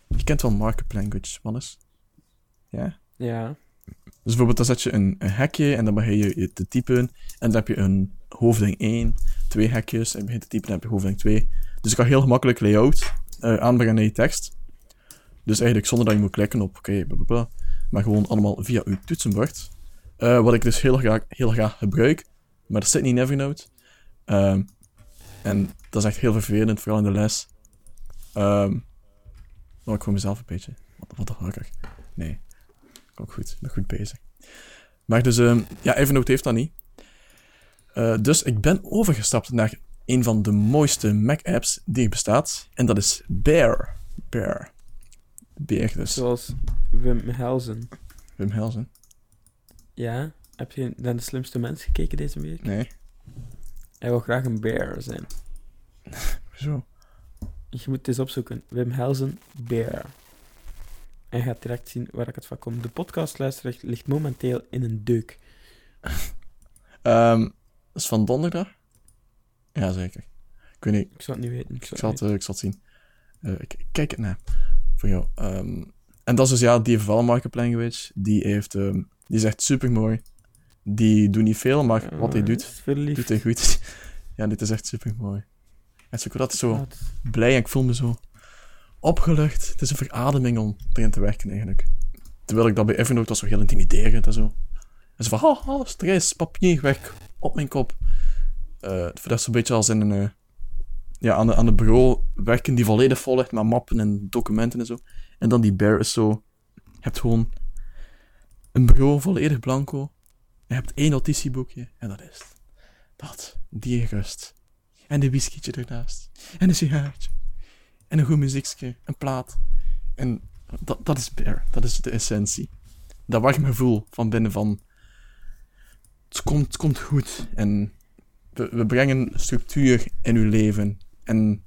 S4: je kent wel markup language, Wannes? Ja?
S5: Ja.
S4: Dus bijvoorbeeld, dan zet je een, een hekje en dan begin je te typen. En dan heb je een hoofding 1, twee hekjes en je begint te typen en dan heb je hoofding 2. Dus ik kan heel gemakkelijk layout eh, aanbrengen naar je tekst. Dus eigenlijk zonder dat je moet klikken op oké, bla. maar gewoon allemaal via je toetsenbord. Eh, wat ik dus heel graag, heel graag gebruik, maar dat zit niet in Evernote. Ehm, en dat is echt heel vervelend, vooral in de les. Ehm maar ik voor mezelf een beetje. Wat, wat gelukkig. Nee. Ook goed. Nog goed bezig. Maar dus, ehm, ja, Evernote heeft dat niet. Eh, dus ik ben overgestapt naar een van de mooiste Mac-apps die er bestaat. En dat is Bear. Bear. Bear dus.
S5: Zoals Wim Helsen.
S4: Wim Helsen.
S5: Ja. Heb je naar de slimste mens gekeken deze week?
S4: Nee.
S5: Hij wil graag een bear zijn.
S4: Zo.
S5: Je moet het eens opzoeken. Wim Helsen, bear. En je gaat direct zien waar ik het van kom. De podcastluisteraar ligt momenteel in een deuk.
S4: Dat is van donderdag? Ja, zeker. Ik weet niet.
S5: Ik zou het niet weten. Ik,
S4: Ik zal
S5: het
S4: het, eh, ik zal het zien. Eh, ik, ik kijk het naar. Voor jou. Ehm, en dat is dus ja, die Val Markup Language. Die, heeft, ehm, die is echt super mooi. Die doet niet veel, maar wat hij doet, doet hij goed. ja, dit is echt super mooi. En zo, ik word altijd zo blij en ik voel me zo opgelucht. Het is een verademing om erin te werken eigenlijk. Terwijl ik dat bij Evernote was zo heel intimiderend en zo. En zo van, oh, oh stress, papier, weg, op mijn kop. Eh voor dat is een beetje als in een, eh, ja, aan, de, aan het bureau werken die volledig vol ligt met mappen en documenten en zo. En dan die bear is zo, je hebt gewoon een bureau volledig blanco. Je hebt één notitieboekje en dat is. Dat, die rust. En een whiskietje ernaast. En een sigaartje. En een goed muziekje. Een plaat. En dat, dat is Bear. Dat is de essentie. dat warme gevoel van binnen van... Het komt, komt goed. En we, we brengen structuur in uw leven. En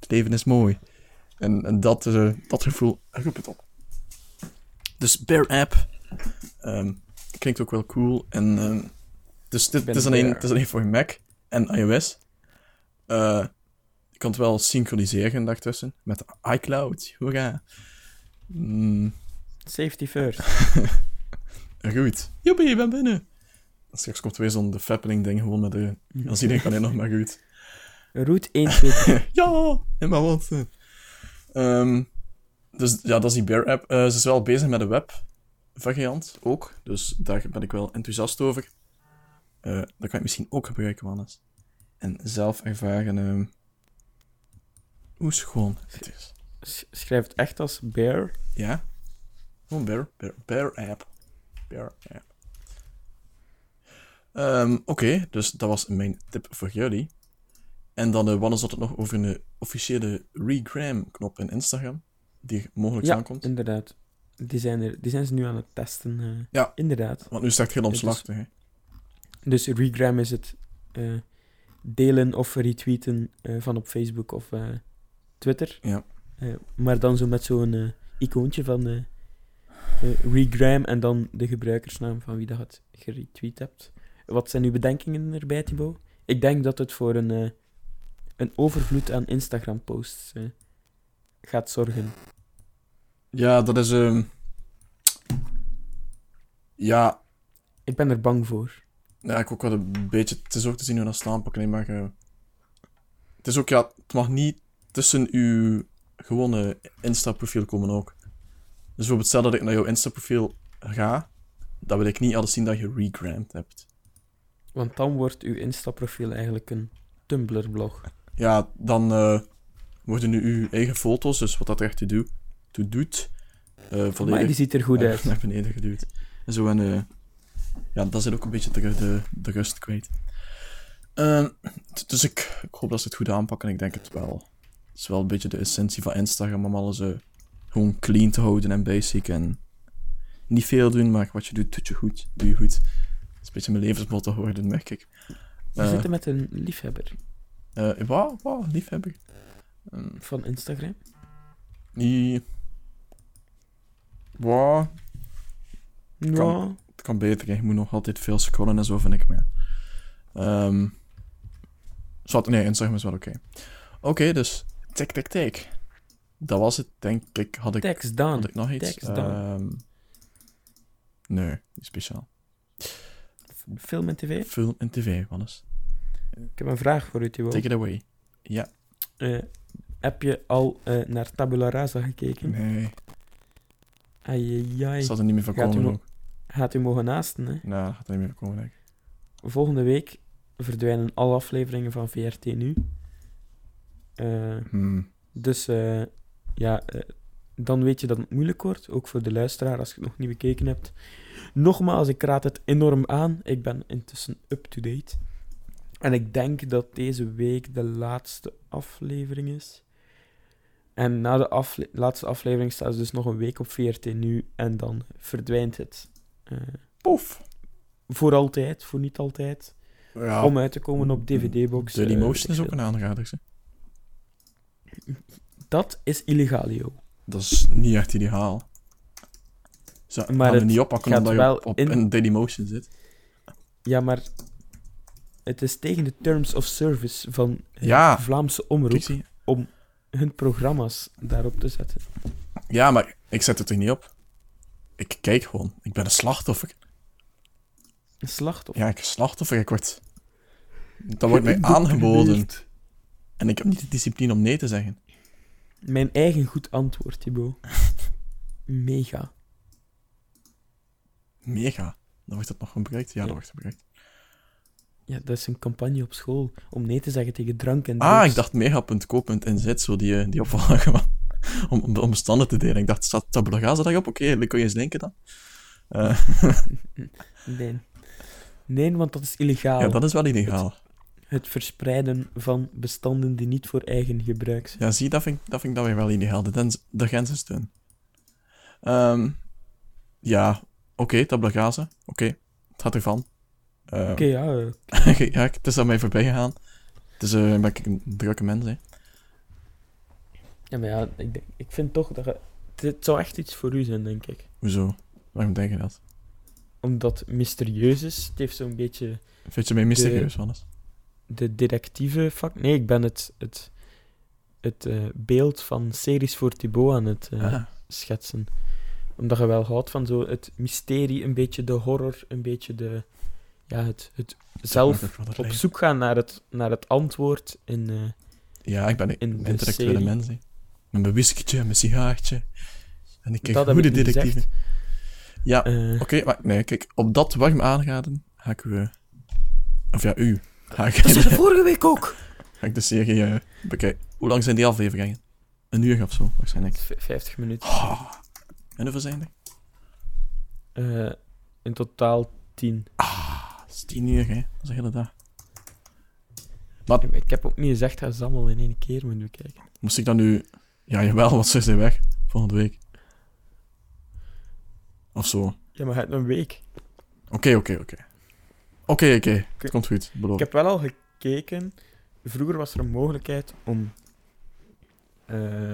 S4: het leven is mooi. En, en dat, eh, dat gevoel... Roep het op. Dus Bear App ehm, klinkt ook wel cool. En, ehm, dus dit, het, is alleen, het is alleen voor Mac en iOS. Eh, je kan het wel synchroniseren daartussen. Met iCloud. Hoera. Mm,
S5: Safety first.
S4: goed. Joepie, ik ben binnen. Straks komt er weer zo'n de Fappening ding gewoon met de... Als iedereen kan nog maar goed.
S5: Route 1, 2, 3.
S4: ja, en maar wat. eh. Ehm, dus ja, dat is die Bear app. Eh, ze is wel bezig met een web variant ook. Dus daar ben ik wel enthousiast over. Eh dat kan ik misschien ook gebruiken, Wannes. En zelf ervaren ehm, hoe schoon het is.
S5: S- Schrijf het echt als bear.
S4: Ja? Gewoon Bear, Bear, Bear app. Bear app. Ehm, Oké, dus dat was mijn tip voor jullie. En dan, uh, Wannes had het nog over een officiële regram-knop in Instagram. Die mogelijk
S5: Ja,
S4: aankomt.
S5: inderdaad. Die zijn, er, die zijn ze nu aan het testen. eh.
S4: Ja.
S5: Inderdaad.
S4: Want nu staat
S5: is-
S4: omslachtig. hè.
S5: Dus regram is het eh, delen of retweeten eh, van op Facebook of Twitter.
S4: Ja.
S5: Maar dan zo met zo'n icoontje van regram en dan de gebruikersnaam van wie dat het geretweet hebt. Wat zijn uw bedenkingen erbij, Thibaut? Ik denk dat het voor een, een overvloed aan Instagram-posts gaat zorgen.
S4: Ja, dat is... ehm Ja,
S5: Ik ben er bang voor.
S4: Ja, ik ook wel een beetje. Het is ook te zien hoe dat staan pakken, maar. eh, het is ook, ja, het mag niet tussen uw gewone Insta-profiel komen ook. Dus bijvoorbeeld, stel dat ik naar jouw Insta-profiel ga, dan wil ik niet alles zien dat je regrammed hebt.
S5: Want dan wordt uw Insta-profiel eigenlijk een Tumblr-blog.
S4: Ja, dan eh, worden nu uw eigen foto's, dus wat dat echt toe, doet- toe doet, eh
S5: Maar die ziet er goed uit.
S4: naar beneden geduwd. En zo en, eh, ja, dat zit ook een beetje de, de, de rust kwijt. T- dus ik, ik hoop dat ze het goed aanpakken. Ik denk het wel. Het is wel een beetje de essentie van Instagram om alles eh, gewoon clean te houden en basic. En niet veel doen, maar wat je doet, doet je goed. Doe je goed. Het is een beetje mijn levensmotto geworden, merk ik.
S5: We
S4: Eh,
S5: zitten met een liefhebber
S4: eh, Wauw, wauw, liefhebber. Ehm,
S5: van Instagram.
S4: die... Wauw,
S5: Ja,
S4: Het kan beter, hè. je moet nog altijd veel scrollen en zo, vind ik. Maar ja. Ehm, zwart, nee, Instagram is wel oké. Oké, dus tik, tik, tik. Dat was het, denk ik. Had ik,
S5: tekst dan.
S4: had ik nog iets? Ehm, nee, niet speciaal.
S5: Film en tv.
S4: Film en tv, Wannes.
S5: Ik heb een vraag voor u, Thibaut.
S4: Take it away. Ja,
S5: Eh, heb je al eh, naar Tabula Rasa gekeken?
S4: nee. Ik zal er niet meer van
S5: Gaat u
S4: komen ook.
S5: Gaat u mogen naasten, hè?
S4: Nou, dat gaat er niet meer van komen, denk ik.
S5: Volgende week verdwijnen alle afleveringen van VRT nu. Eh,
S4: Hmm.
S5: dus eh, ja, eh, dan weet je dat het moeilijk wordt. Ook voor de luisteraar als je het nog niet bekeken hebt. Nogmaals, ik raad het enorm aan. Ik ben intussen up-to-date. En ik denk dat deze week de laatste aflevering is. En na de afle- laatste aflevering staat ze dus nog een week op VRT nu. En dan verdwijnt het. eh,
S4: Poef.
S5: voor altijd, voor niet altijd.
S4: Ja,
S5: Om uit te komen op DVD-box.
S4: Dirty
S5: eh,
S4: Motion
S5: weet
S4: is ook een aanrader.
S5: Dat is illegalio.
S4: Dat is niet echt ideaal. Zo,
S5: Maar
S4: maar het niet oppakken omdat je
S5: wel
S4: op, op
S5: in-
S4: een Dailymotion zit.
S5: Ja, maar het is tegen de terms of service van
S4: Ja.
S5: Vlaamse omroep om hun programma's daarop te zetten.
S4: Ja, maar ik zet het er niet op. Ik kijk gewoon. Ik ben een slachtoffer.
S5: Een slachtoffer.
S4: Ja, ik een slachtoffer. Ik word... Dat wordt mij aangeboden. En ik heb niet de discipline om nee te zeggen.
S5: Mijn eigen goed antwoord, Thibaut. Mega.
S4: Mega. Dan wordt dat nog gebruikt? Ja,
S5: Ja.
S4: dat wordt gebruikt.
S5: Ja, dat is een campagne op school om nee te zeggen tegen drank en
S4: Ah,
S5: drugs.
S4: ik dacht mega.co.nz, zo die, eh, die van... Om, om, om bestanden te delen. Ik dacht, staat tabula rasa daarop? Oké, dan kun je eens denken dan. Eh,
S5: Nee. Nee, want dat is illegaal.
S4: ja, dat is wel illegaal.
S5: Het verspreiden van bestanden die niet voor eigen gebruik zijn.
S4: Ja, zie, dat vind, ik- dat vind ik dan weer wel illegaal. De, de grens is dun. Ehm, ja, Oké, rasa. Oké, het gaat ervan. Eh,
S5: Oké, ja. eh,
S4: ja, het is aan mij voorbij gegaan. Het is eh, ben ik een drukke mens, hè.
S5: ja, maar ja, ik, denk, ik vind toch dat je... Dit zou echt iets voor u zijn, denk ik.
S4: Hoezo? Waarom denk je dat?
S5: Omdat het mysterieus is. Het heeft zo'n beetje
S4: Vind je mij mysterieus, Wannes?
S5: de detectieve vak. Nee, ik ben het, het, het eh, beeld van series voor Thibaut aan het eh,
S4: Ah,
S5: schetsen. Omdat je wel houdt van zo het mysterie, een beetje de horror, een beetje de... Ja, het, het zelf op zoek gaan naar het, naar het antwoord in... eh,
S4: Ja, ik ben een
S5: in
S4: intellectuele mens. Met mijn whiskytje, mijn sigaartje. En ik kijk goede detectieven. Ja,
S5: Eh,
S4: oké, maar nee, kijk, op dat warm aanraden ga ik u... eh, of ja, u. Ga ik,
S5: dat is de vorige week ook!
S4: ga ik de serie bekijken. Hoe lang zijn die afleveringen? Een uur of zo, waarschijnlijk.
S5: V- 50 minuten.
S4: Oh. En hoeveel zijn er?
S5: Eh, in totaal 10.
S4: Dat is tien uur, hè. Dat is een hele dag.
S5: Ik heb ook niet gezegd dat ze allemaal in één keer moeten bekijken.
S4: Moest ik dan nu... Ja, jawel, want ze zijn weg. Volgende week. Of zo.
S5: Ja, maar het een week.
S4: Oké, oké, oké. Oké, oké. Het komt goed,
S5: Ik
S4: beloof.
S5: heb wel al gekeken. Vroeger was er een mogelijkheid om. eh,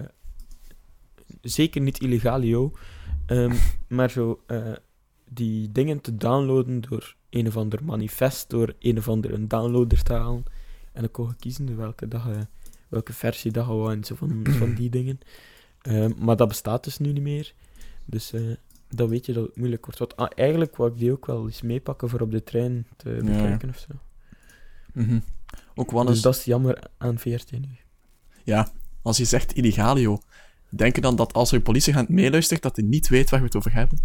S5: zeker niet illegalio. ehm, maar zo. eh, die dingen te downloaden door een of ander manifest, door een of andere downloader te halen. En dan kon je kiezen welke, dat je, welke versie dat je wou en zo van, van die dingen. Ehm, maar dat bestaat dus nu niet meer. Dus eh, dan weet je dat het moeilijk wordt. Want ah, eigenlijk wou ik die ook wel eens meepakken voor op de trein te
S4: Ja.
S5: bekijken of zo.
S4: Mhm. Ook Wannes,
S5: Dus dat is jammer aan VRT nu.
S4: ja, als je zegt illegalio, denk je dan dat als er politie gaat meeluistert, dat hij niet weet waar we het over hebben?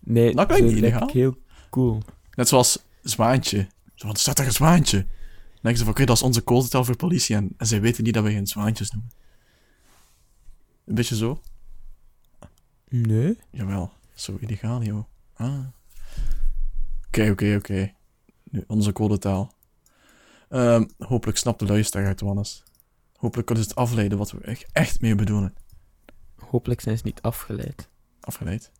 S5: Nee,
S4: Dat
S5: zo
S4: niet illegaal.
S5: heel cool.
S4: Net zoals Zwaantje. Zo, van, er staat daar een Zwaantje. Dan denken ze van, oké, dat is onze codetel voor politie. En, en zij weten niet dat we geen Zwaantjes noemen. Een beetje zo?
S5: Nee?
S4: Jawel, zo illegalio. Ah. Oké, oké, oké. Nu, onze codetaal. Ehm, hopelijk snapt de luisteraar uit, Wannes. Hopelijk kunnen ze het afleiden wat we echt, echt mee bedoelen.
S5: Hopelijk zijn ze niet afgeleid.
S4: Afgeleid?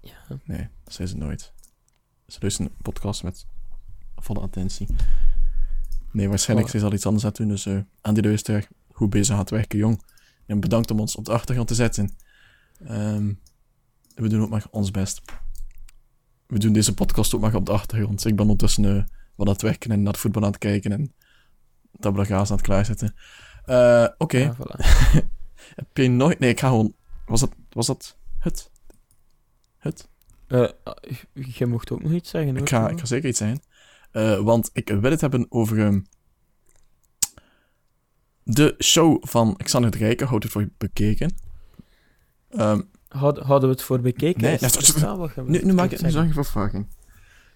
S5: Ja.
S4: Nee, dat zijn ze nooit. Ze luisteren een podcast met volle attentie. Nee, waarschijnlijk
S5: Oh.
S4: zijn ze al iets anders aan het doen. Dus eh, aan die luisteraar, goed bezig aan het werken, jong. En bedankt om ons op de achtergrond te zetten. Ehm, we doen ook maar ons best. We doen deze podcast ook maar op de achtergrond. Ik ben ondertussen eh, wat aan het werken en naar het voetbal aan het kijken en tabula rasa aan het klaarzetten. Eh, Oké,
S5: Ja, voilà.
S4: heb je nooit... Nee, ik ga gewoon... Was dat, was dat het? Het?
S5: Eh, jij mocht ook nog iets zeggen, hoor.
S4: Ik ga, ik ga zeker iets zeggen. Eh, want ik wil het hebben over ehm, de show van Xander de Rijken. Houd het voor je bekeken. Ehm,
S5: Houd- Hadden we het voor bekeken?
S4: Nee,
S5: Is wat je
S4: nu, nu maak ik
S5: zeggen?
S4: zorg je voor vervaging.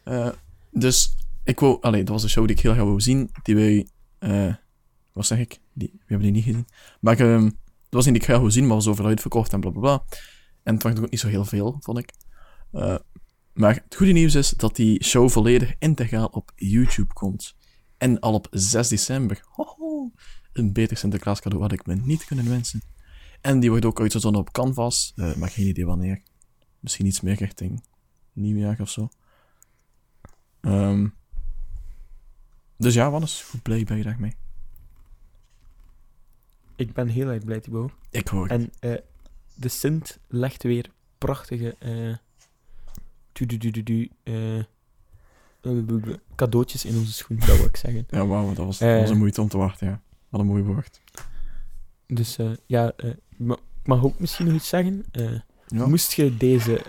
S4: Eh, dus ik wou... Allee, dat was een show die ik heel graag wou zien. Die wij... eh, wat zeg ik? Die, we hebben die niet gezien. Maar ehm, dat was niet die ik graag wou zien, maar was overal uitverkocht en blablabla. En het was ook niet zo heel veel, vond ik. Eh, maar het goede nieuws is dat die show volledig integraal op YouTube komt. En al op 6 december. Hoho, een beter Sinterklaas cadeau had ik me niet kunnen wensen. En die wordt ook uitgezonden op Canvas, eh, maar geen idee wanneer. Misschien iets meer richting nieuwjaar of zo. Ehm, dus ja, Wannes, hoe blij ben je daarmee?
S5: Ik ben heel erg blij, Thibaut.
S4: Ik hoor.
S5: En eh, de Sint legt weer prachtige eh, tu-du-du-du-du, eh, eh, cadeautjes in onze schoen, dat wil ik zeggen.
S4: Ja, wauw, dat was, dat was een moeite om te wachten, ja. Wat een mooi woord.
S5: Dus ja, ik mag ook misschien nog iets zeggen.
S4: Ja.
S5: Moest je deze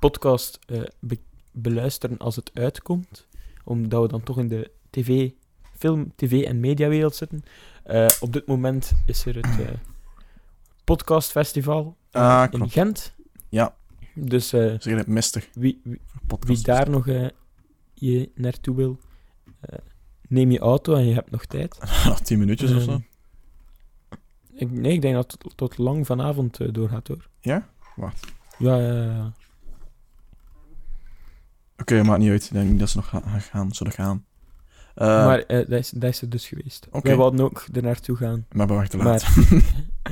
S5: podcast be- beluisteren als het uitkomt, omdat we dan toch in de tv, film, tv en mediawereld zitten, op dit moment is er het podcastfestival eh,
S4: Ah,
S5: in
S4: klopt.
S5: Gent.
S4: Ja.
S5: Dus
S4: Zeg je het, mister.
S5: wie, wie,
S4: Podcast.
S5: wie daar nog eh, je naartoe wil, eh, neem je auto en je hebt nog tijd.
S4: Nog 10 minuutjes of zo.
S5: Ehm, ik, nee, ik denk dat het tot, tot lang vanavond doorgaat hoor.
S4: Ja? Wacht.
S5: Ja, ja, ja.
S4: Oké, maakt niet uit. Ik denk dat ze nog gaan, gaan zullen gaan. Eh,
S5: maar eh, dat, is, dat is er dus geweest.
S4: Oké.
S5: Wij wouden ook er naartoe gaan,
S4: maar bewacht te laat.
S5: maar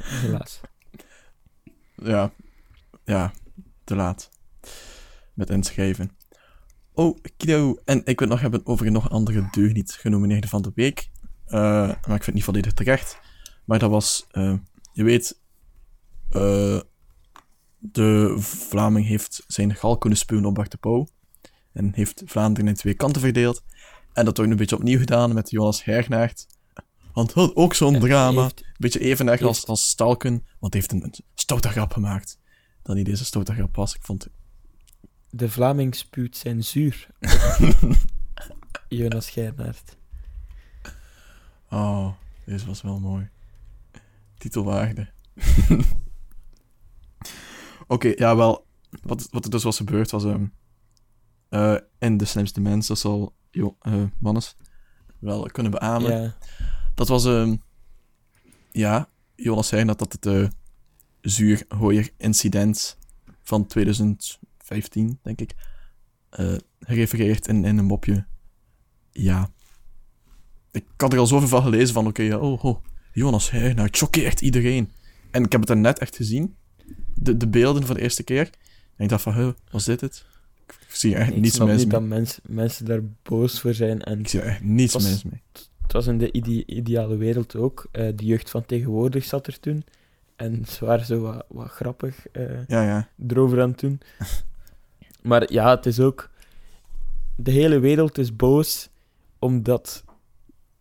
S5: helaas.
S4: Ja. Ja. te laat. Met inschrijven. Oh, kido. En ik wil het nog hebben over een nog andere deugniet genomineerde van de week. Eh, maar ik vind het niet volledig terecht. Maar dat was, je weet, de Vlaming heeft zijn gal kunnen spuwen op Bart de Pauw. En heeft Vlaanderen in twee kanten verdeeld. En dat wordt nu een beetje opnieuw gedaan met Jonas Hernaert. Want ook zo'n drama.
S5: heeft-
S4: Een beetje even erg als, als Stalken. Want hij heeft een, een stoute grap gemaakt. Dat niet deze stoute grap was. Ik vond
S5: De Vlaming spuwt zijn zuur. Jonas Gernaert.
S4: Oh, deze was wel mooi. Titelwaarde. Oké, ja, wel. Wat, wat er dus was gebeurd was... ehm eh, in De Slimste Mens, dat zal jo, eh, Mannes wel kunnen beamen.
S5: Ja.
S4: Dat was... ehm ja, Jonas zei dat dat het uh, zuurhooier incident van 2015, denk ik, eh gerefereerd in, in een mopje. Ja, ik had er al zoveel van gelezen van, oké, ja, oh, oh, Jonas Heij, nou, het choqueert iedereen. En ik heb het er net echt gezien, de, de beelden voor de eerste keer. En ik dacht van, huh, was dit het? Ik, ik zie echt
S5: Ik
S4: niets mis
S5: niet
S4: mee.
S5: dat mens, mensen daar boos voor zijn. En
S4: Ik zie echt niets
S5: was-
S4: mis mee.
S5: het was in de ide- ideale wereld ook. Eh, de jeugd van tegenwoordig zat er toen. En ze waren zo wat, wat grappig eh,
S4: Ja, ja.
S5: erover aan het doen. Maar ja, het is ook... De hele wereld is boos omdat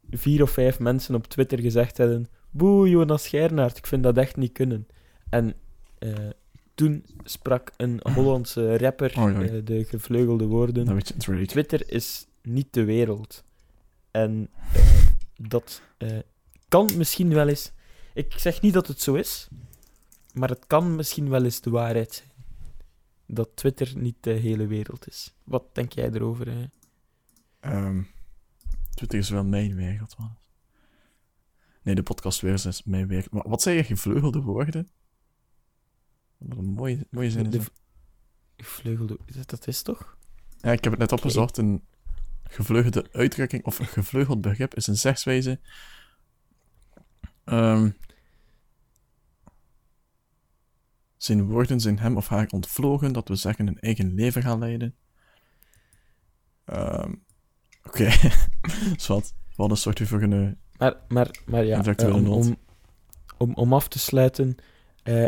S5: vier of vijf mensen op Twitter gezegd hebben Boe, Jonas Gernaert, ik vind dat echt niet kunnen. En eh, toen sprak een Hollandse rapper
S4: oei.
S5: eh, de gevleugelde woorden...
S4: Je rage.
S5: Twitter is niet de wereld. En eh, dat eh, kan misschien wel eens. Ik zeg niet dat het zo is, maar het kan misschien wel eens de waarheid zijn. Dat Twitter niet de hele wereld is. Wat denk jij erover? Hè?
S4: Ehm Twitter is wel mijn wereld, man. Nee, de podcastwereld is mijn wereld. Maar wat zei je, gevleugelde woorden? Wat een mooie, mooie zin is
S5: Gevleugelde. dat- is toch?
S4: Ja, ik heb het net opgezocht. Een gevleugelde uitdrukking of een gevleugeld begrip is een zegswijze. Ehm, zijn woorden zijn hem of haar ontvlogen, dat we zeggen een eigen leven gaan leiden. Ehm, Oké, zwart. Wat een soort voor een...
S5: Maar, maar, maar ja, eh, om, om, om, om af te sluiten. eh,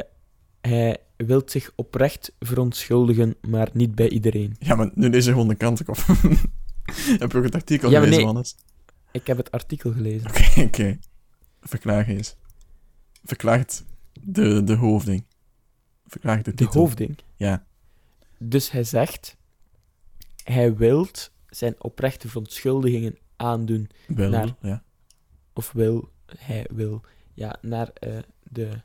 S5: hij wil zich oprecht verontschuldigen, maar niet bij iedereen.
S4: Ja, maar nu lees je gewoon de kant op. heb je ook het artikel
S5: Ja,
S4: gelezen,
S5: nee. Ik heb het artikel gelezen.
S4: Oké, oké. Verklaar eens. Verklaar het de, de hoofding. Verklaar de
S5: De
S4: titel.
S5: hoofding.
S4: Ja.
S5: Dus hij zegt, hij wil zijn oprechte verontschuldigingen aandoen,
S4: Wel,
S5: Naar-
S4: ja.
S5: of wil, hij wil, ja, naar eh, de,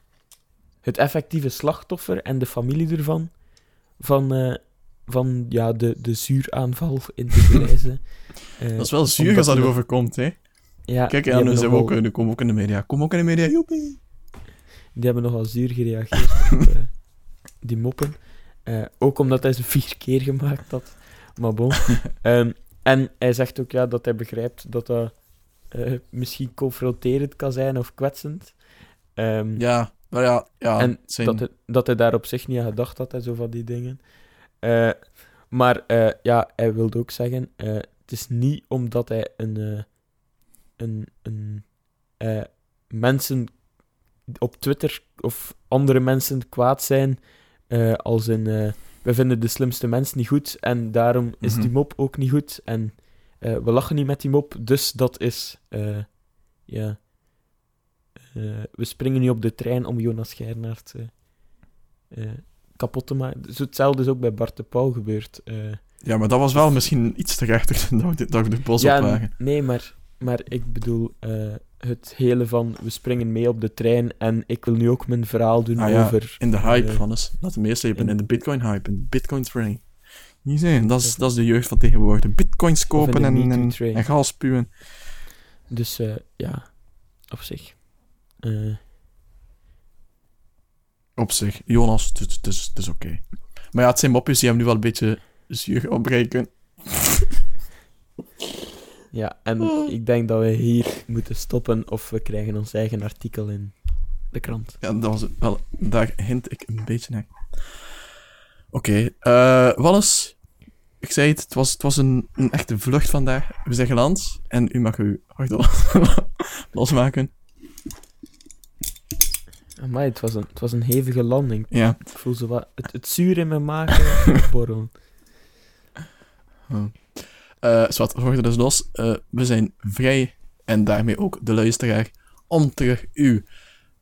S5: het effectieve slachtoffer en de familie ervan, van, eh, van ja, de, de zuuraanval in de Grijze. Eh,
S4: Dat is wel zuur als dat
S5: die-
S4: erover komt, hè.
S5: Ja,
S4: Kijk, ja,
S5: hebben
S4: zijn we ook, komen we ook in de media. Kom ook in de media, joepie.
S5: Die hebben nogal zuur gereageerd op eh, die moppen. Ook omdat hij ze vier keer gemaakt had. Maar bon. Ehm, en hij zegt ook ja, dat hij begrijpt dat dat misschien confronterend kan zijn of kwetsend. Ehm,
S4: Ja, maar ja, ja.
S5: en
S4: zijn...
S5: dat, hij, dat hij daar op zich niet aan gedacht had en zo van die dingen. Eh, maar eh, ja, hij wilde ook zeggen: eh, het is niet omdat hij een. eh, een, een eh, mensen op Twitter of andere mensen kwaad zijn. eh, als in. eh, we vinden de slimste mens niet goed en daarom is
S4: Mhm.
S5: die mop ook niet goed. En eh, we lachen niet met die mop, dus dat is. eh, ja. Eh, we springen nu op de trein om Jonas Gernaert eh, eh, kapot te maken. Zo hetzelfde is ook bij Bart de Pauw gebeurd.
S4: Ja, maar dat was wel misschien iets terechter dan dat we- de bos
S5: ja,
S4: opwagen.
S5: nee, maar, maar ik bedoel het hele van we springen mee op de trein en ik wil nu ook mijn verhaal doen
S4: Ah ja,
S5: over...
S4: In de hype, Hannes. Laat de meeste hebben
S5: in-
S4: in de Bitcoin-hype, in de Bitcoin-train. Niet zijn, dat is, dat is de jeugd van tegenwoordig. Bitcoins kopen
S5: de
S4: en, en, en gas spuwen.
S5: Dus ja, op zich. Eh,
S4: Op zich. Jonas, het is- het is, oké. Maar ja, het zijn mopjes die hem nu wel een beetje zuur opbreken.
S5: ja, en ik denk dat we hier moeten stoppen of we krijgen ons eigen artikel in de krant.
S4: Ja, dat was het wel, daar hint ik een beetje naar. Oké, eh Wallace. Ik zei het, het was, het was een, een echte vlucht vandaag. We zijn geland en u mag uw hart los- losmaken.
S5: Amai, het was een, het was een hevige landing.
S4: Ja,
S5: Ik voel zo wat, het, het zuur in mijn maag borrelen.
S4: eh zwart, we dus los. Eh, we zijn vrij en daarmee ook de luisteraar om terug uw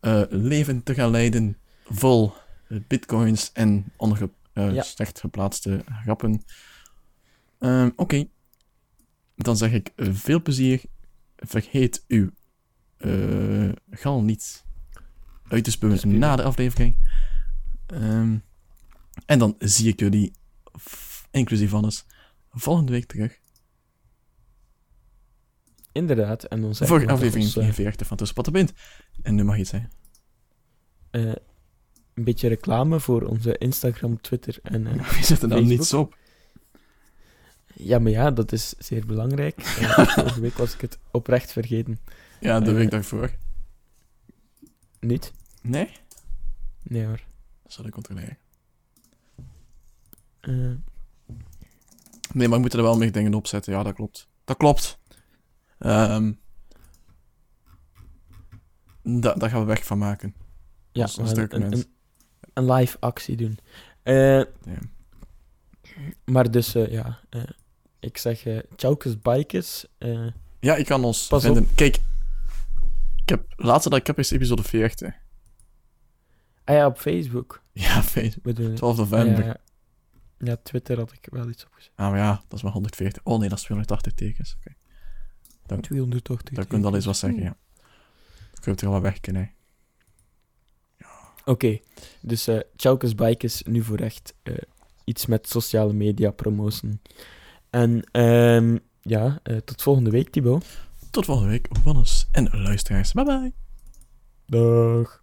S4: eh, leven te gaan leiden vol bitcoins en onge
S5: Ja.
S4: slecht geplaatste grappen. Ehm, Oké, dan zeg ik veel plezier. Vergeet uw gal niet uit te Spuwen. na de aflevering. Ehm, en dan zie ik jullie, inclusief alles, volgende week terug.
S5: Inderdaad, en dan zeggen
S4: Voor
S5: we
S4: aflevering
S5: ons, eh,
S4: 43 van Tussen Pot en. En nu mag je het zeggen.
S5: eh, een beetje reclame voor onze Instagram, Twitter en... eh,
S4: Wie zet er dan
S5: Facebook?
S4: niets op?
S5: ja, maar ja, dat is zeer belangrijk. Vorige week was ik het oprecht vergeten.
S4: Ja, de week daarvoor.
S5: Niet?
S4: Nee?
S5: Nee hoor.
S4: Dat zal ik controleren.
S5: Eh,
S4: Nee, maar we moeten er wel meer dingen op zetten. Ja, dat klopt. Dat klopt. Da daar gaan we weg van maken.
S5: ja,
S4: Als- als
S5: een, een, een live actie doen. Eh, maar dus, eh, ja... ik zeg uh, Tjaukes eh,
S4: Ja, ik kan ons
S5: Pas
S4: vinden. Kijk, ik heb, laatste dat ik heb is episode 40.
S5: Ah ja, op Facebook.
S4: Ja, Facebook.
S5: Bedoel,
S4: 12 november.
S5: Ja, ja, Twitter had ik wel iets opgezet.
S4: Ah, maar ja, dat is maar 140. Oh nee, dat is 280 tekens. Oké.
S5: 280.
S4: Daar kun je al eens wat zeggen, ja. Dan kun je het er wel weg kunnen.
S5: Oké, dus eh Tjaukes Bikes nu voor echt eh, iets met sociale media promoten. En ehm, ja, eh, tot volgende week, Thibaut.
S4: Tot volgende week, Wannes en luisteraars. Bye bye.
S5: Dag.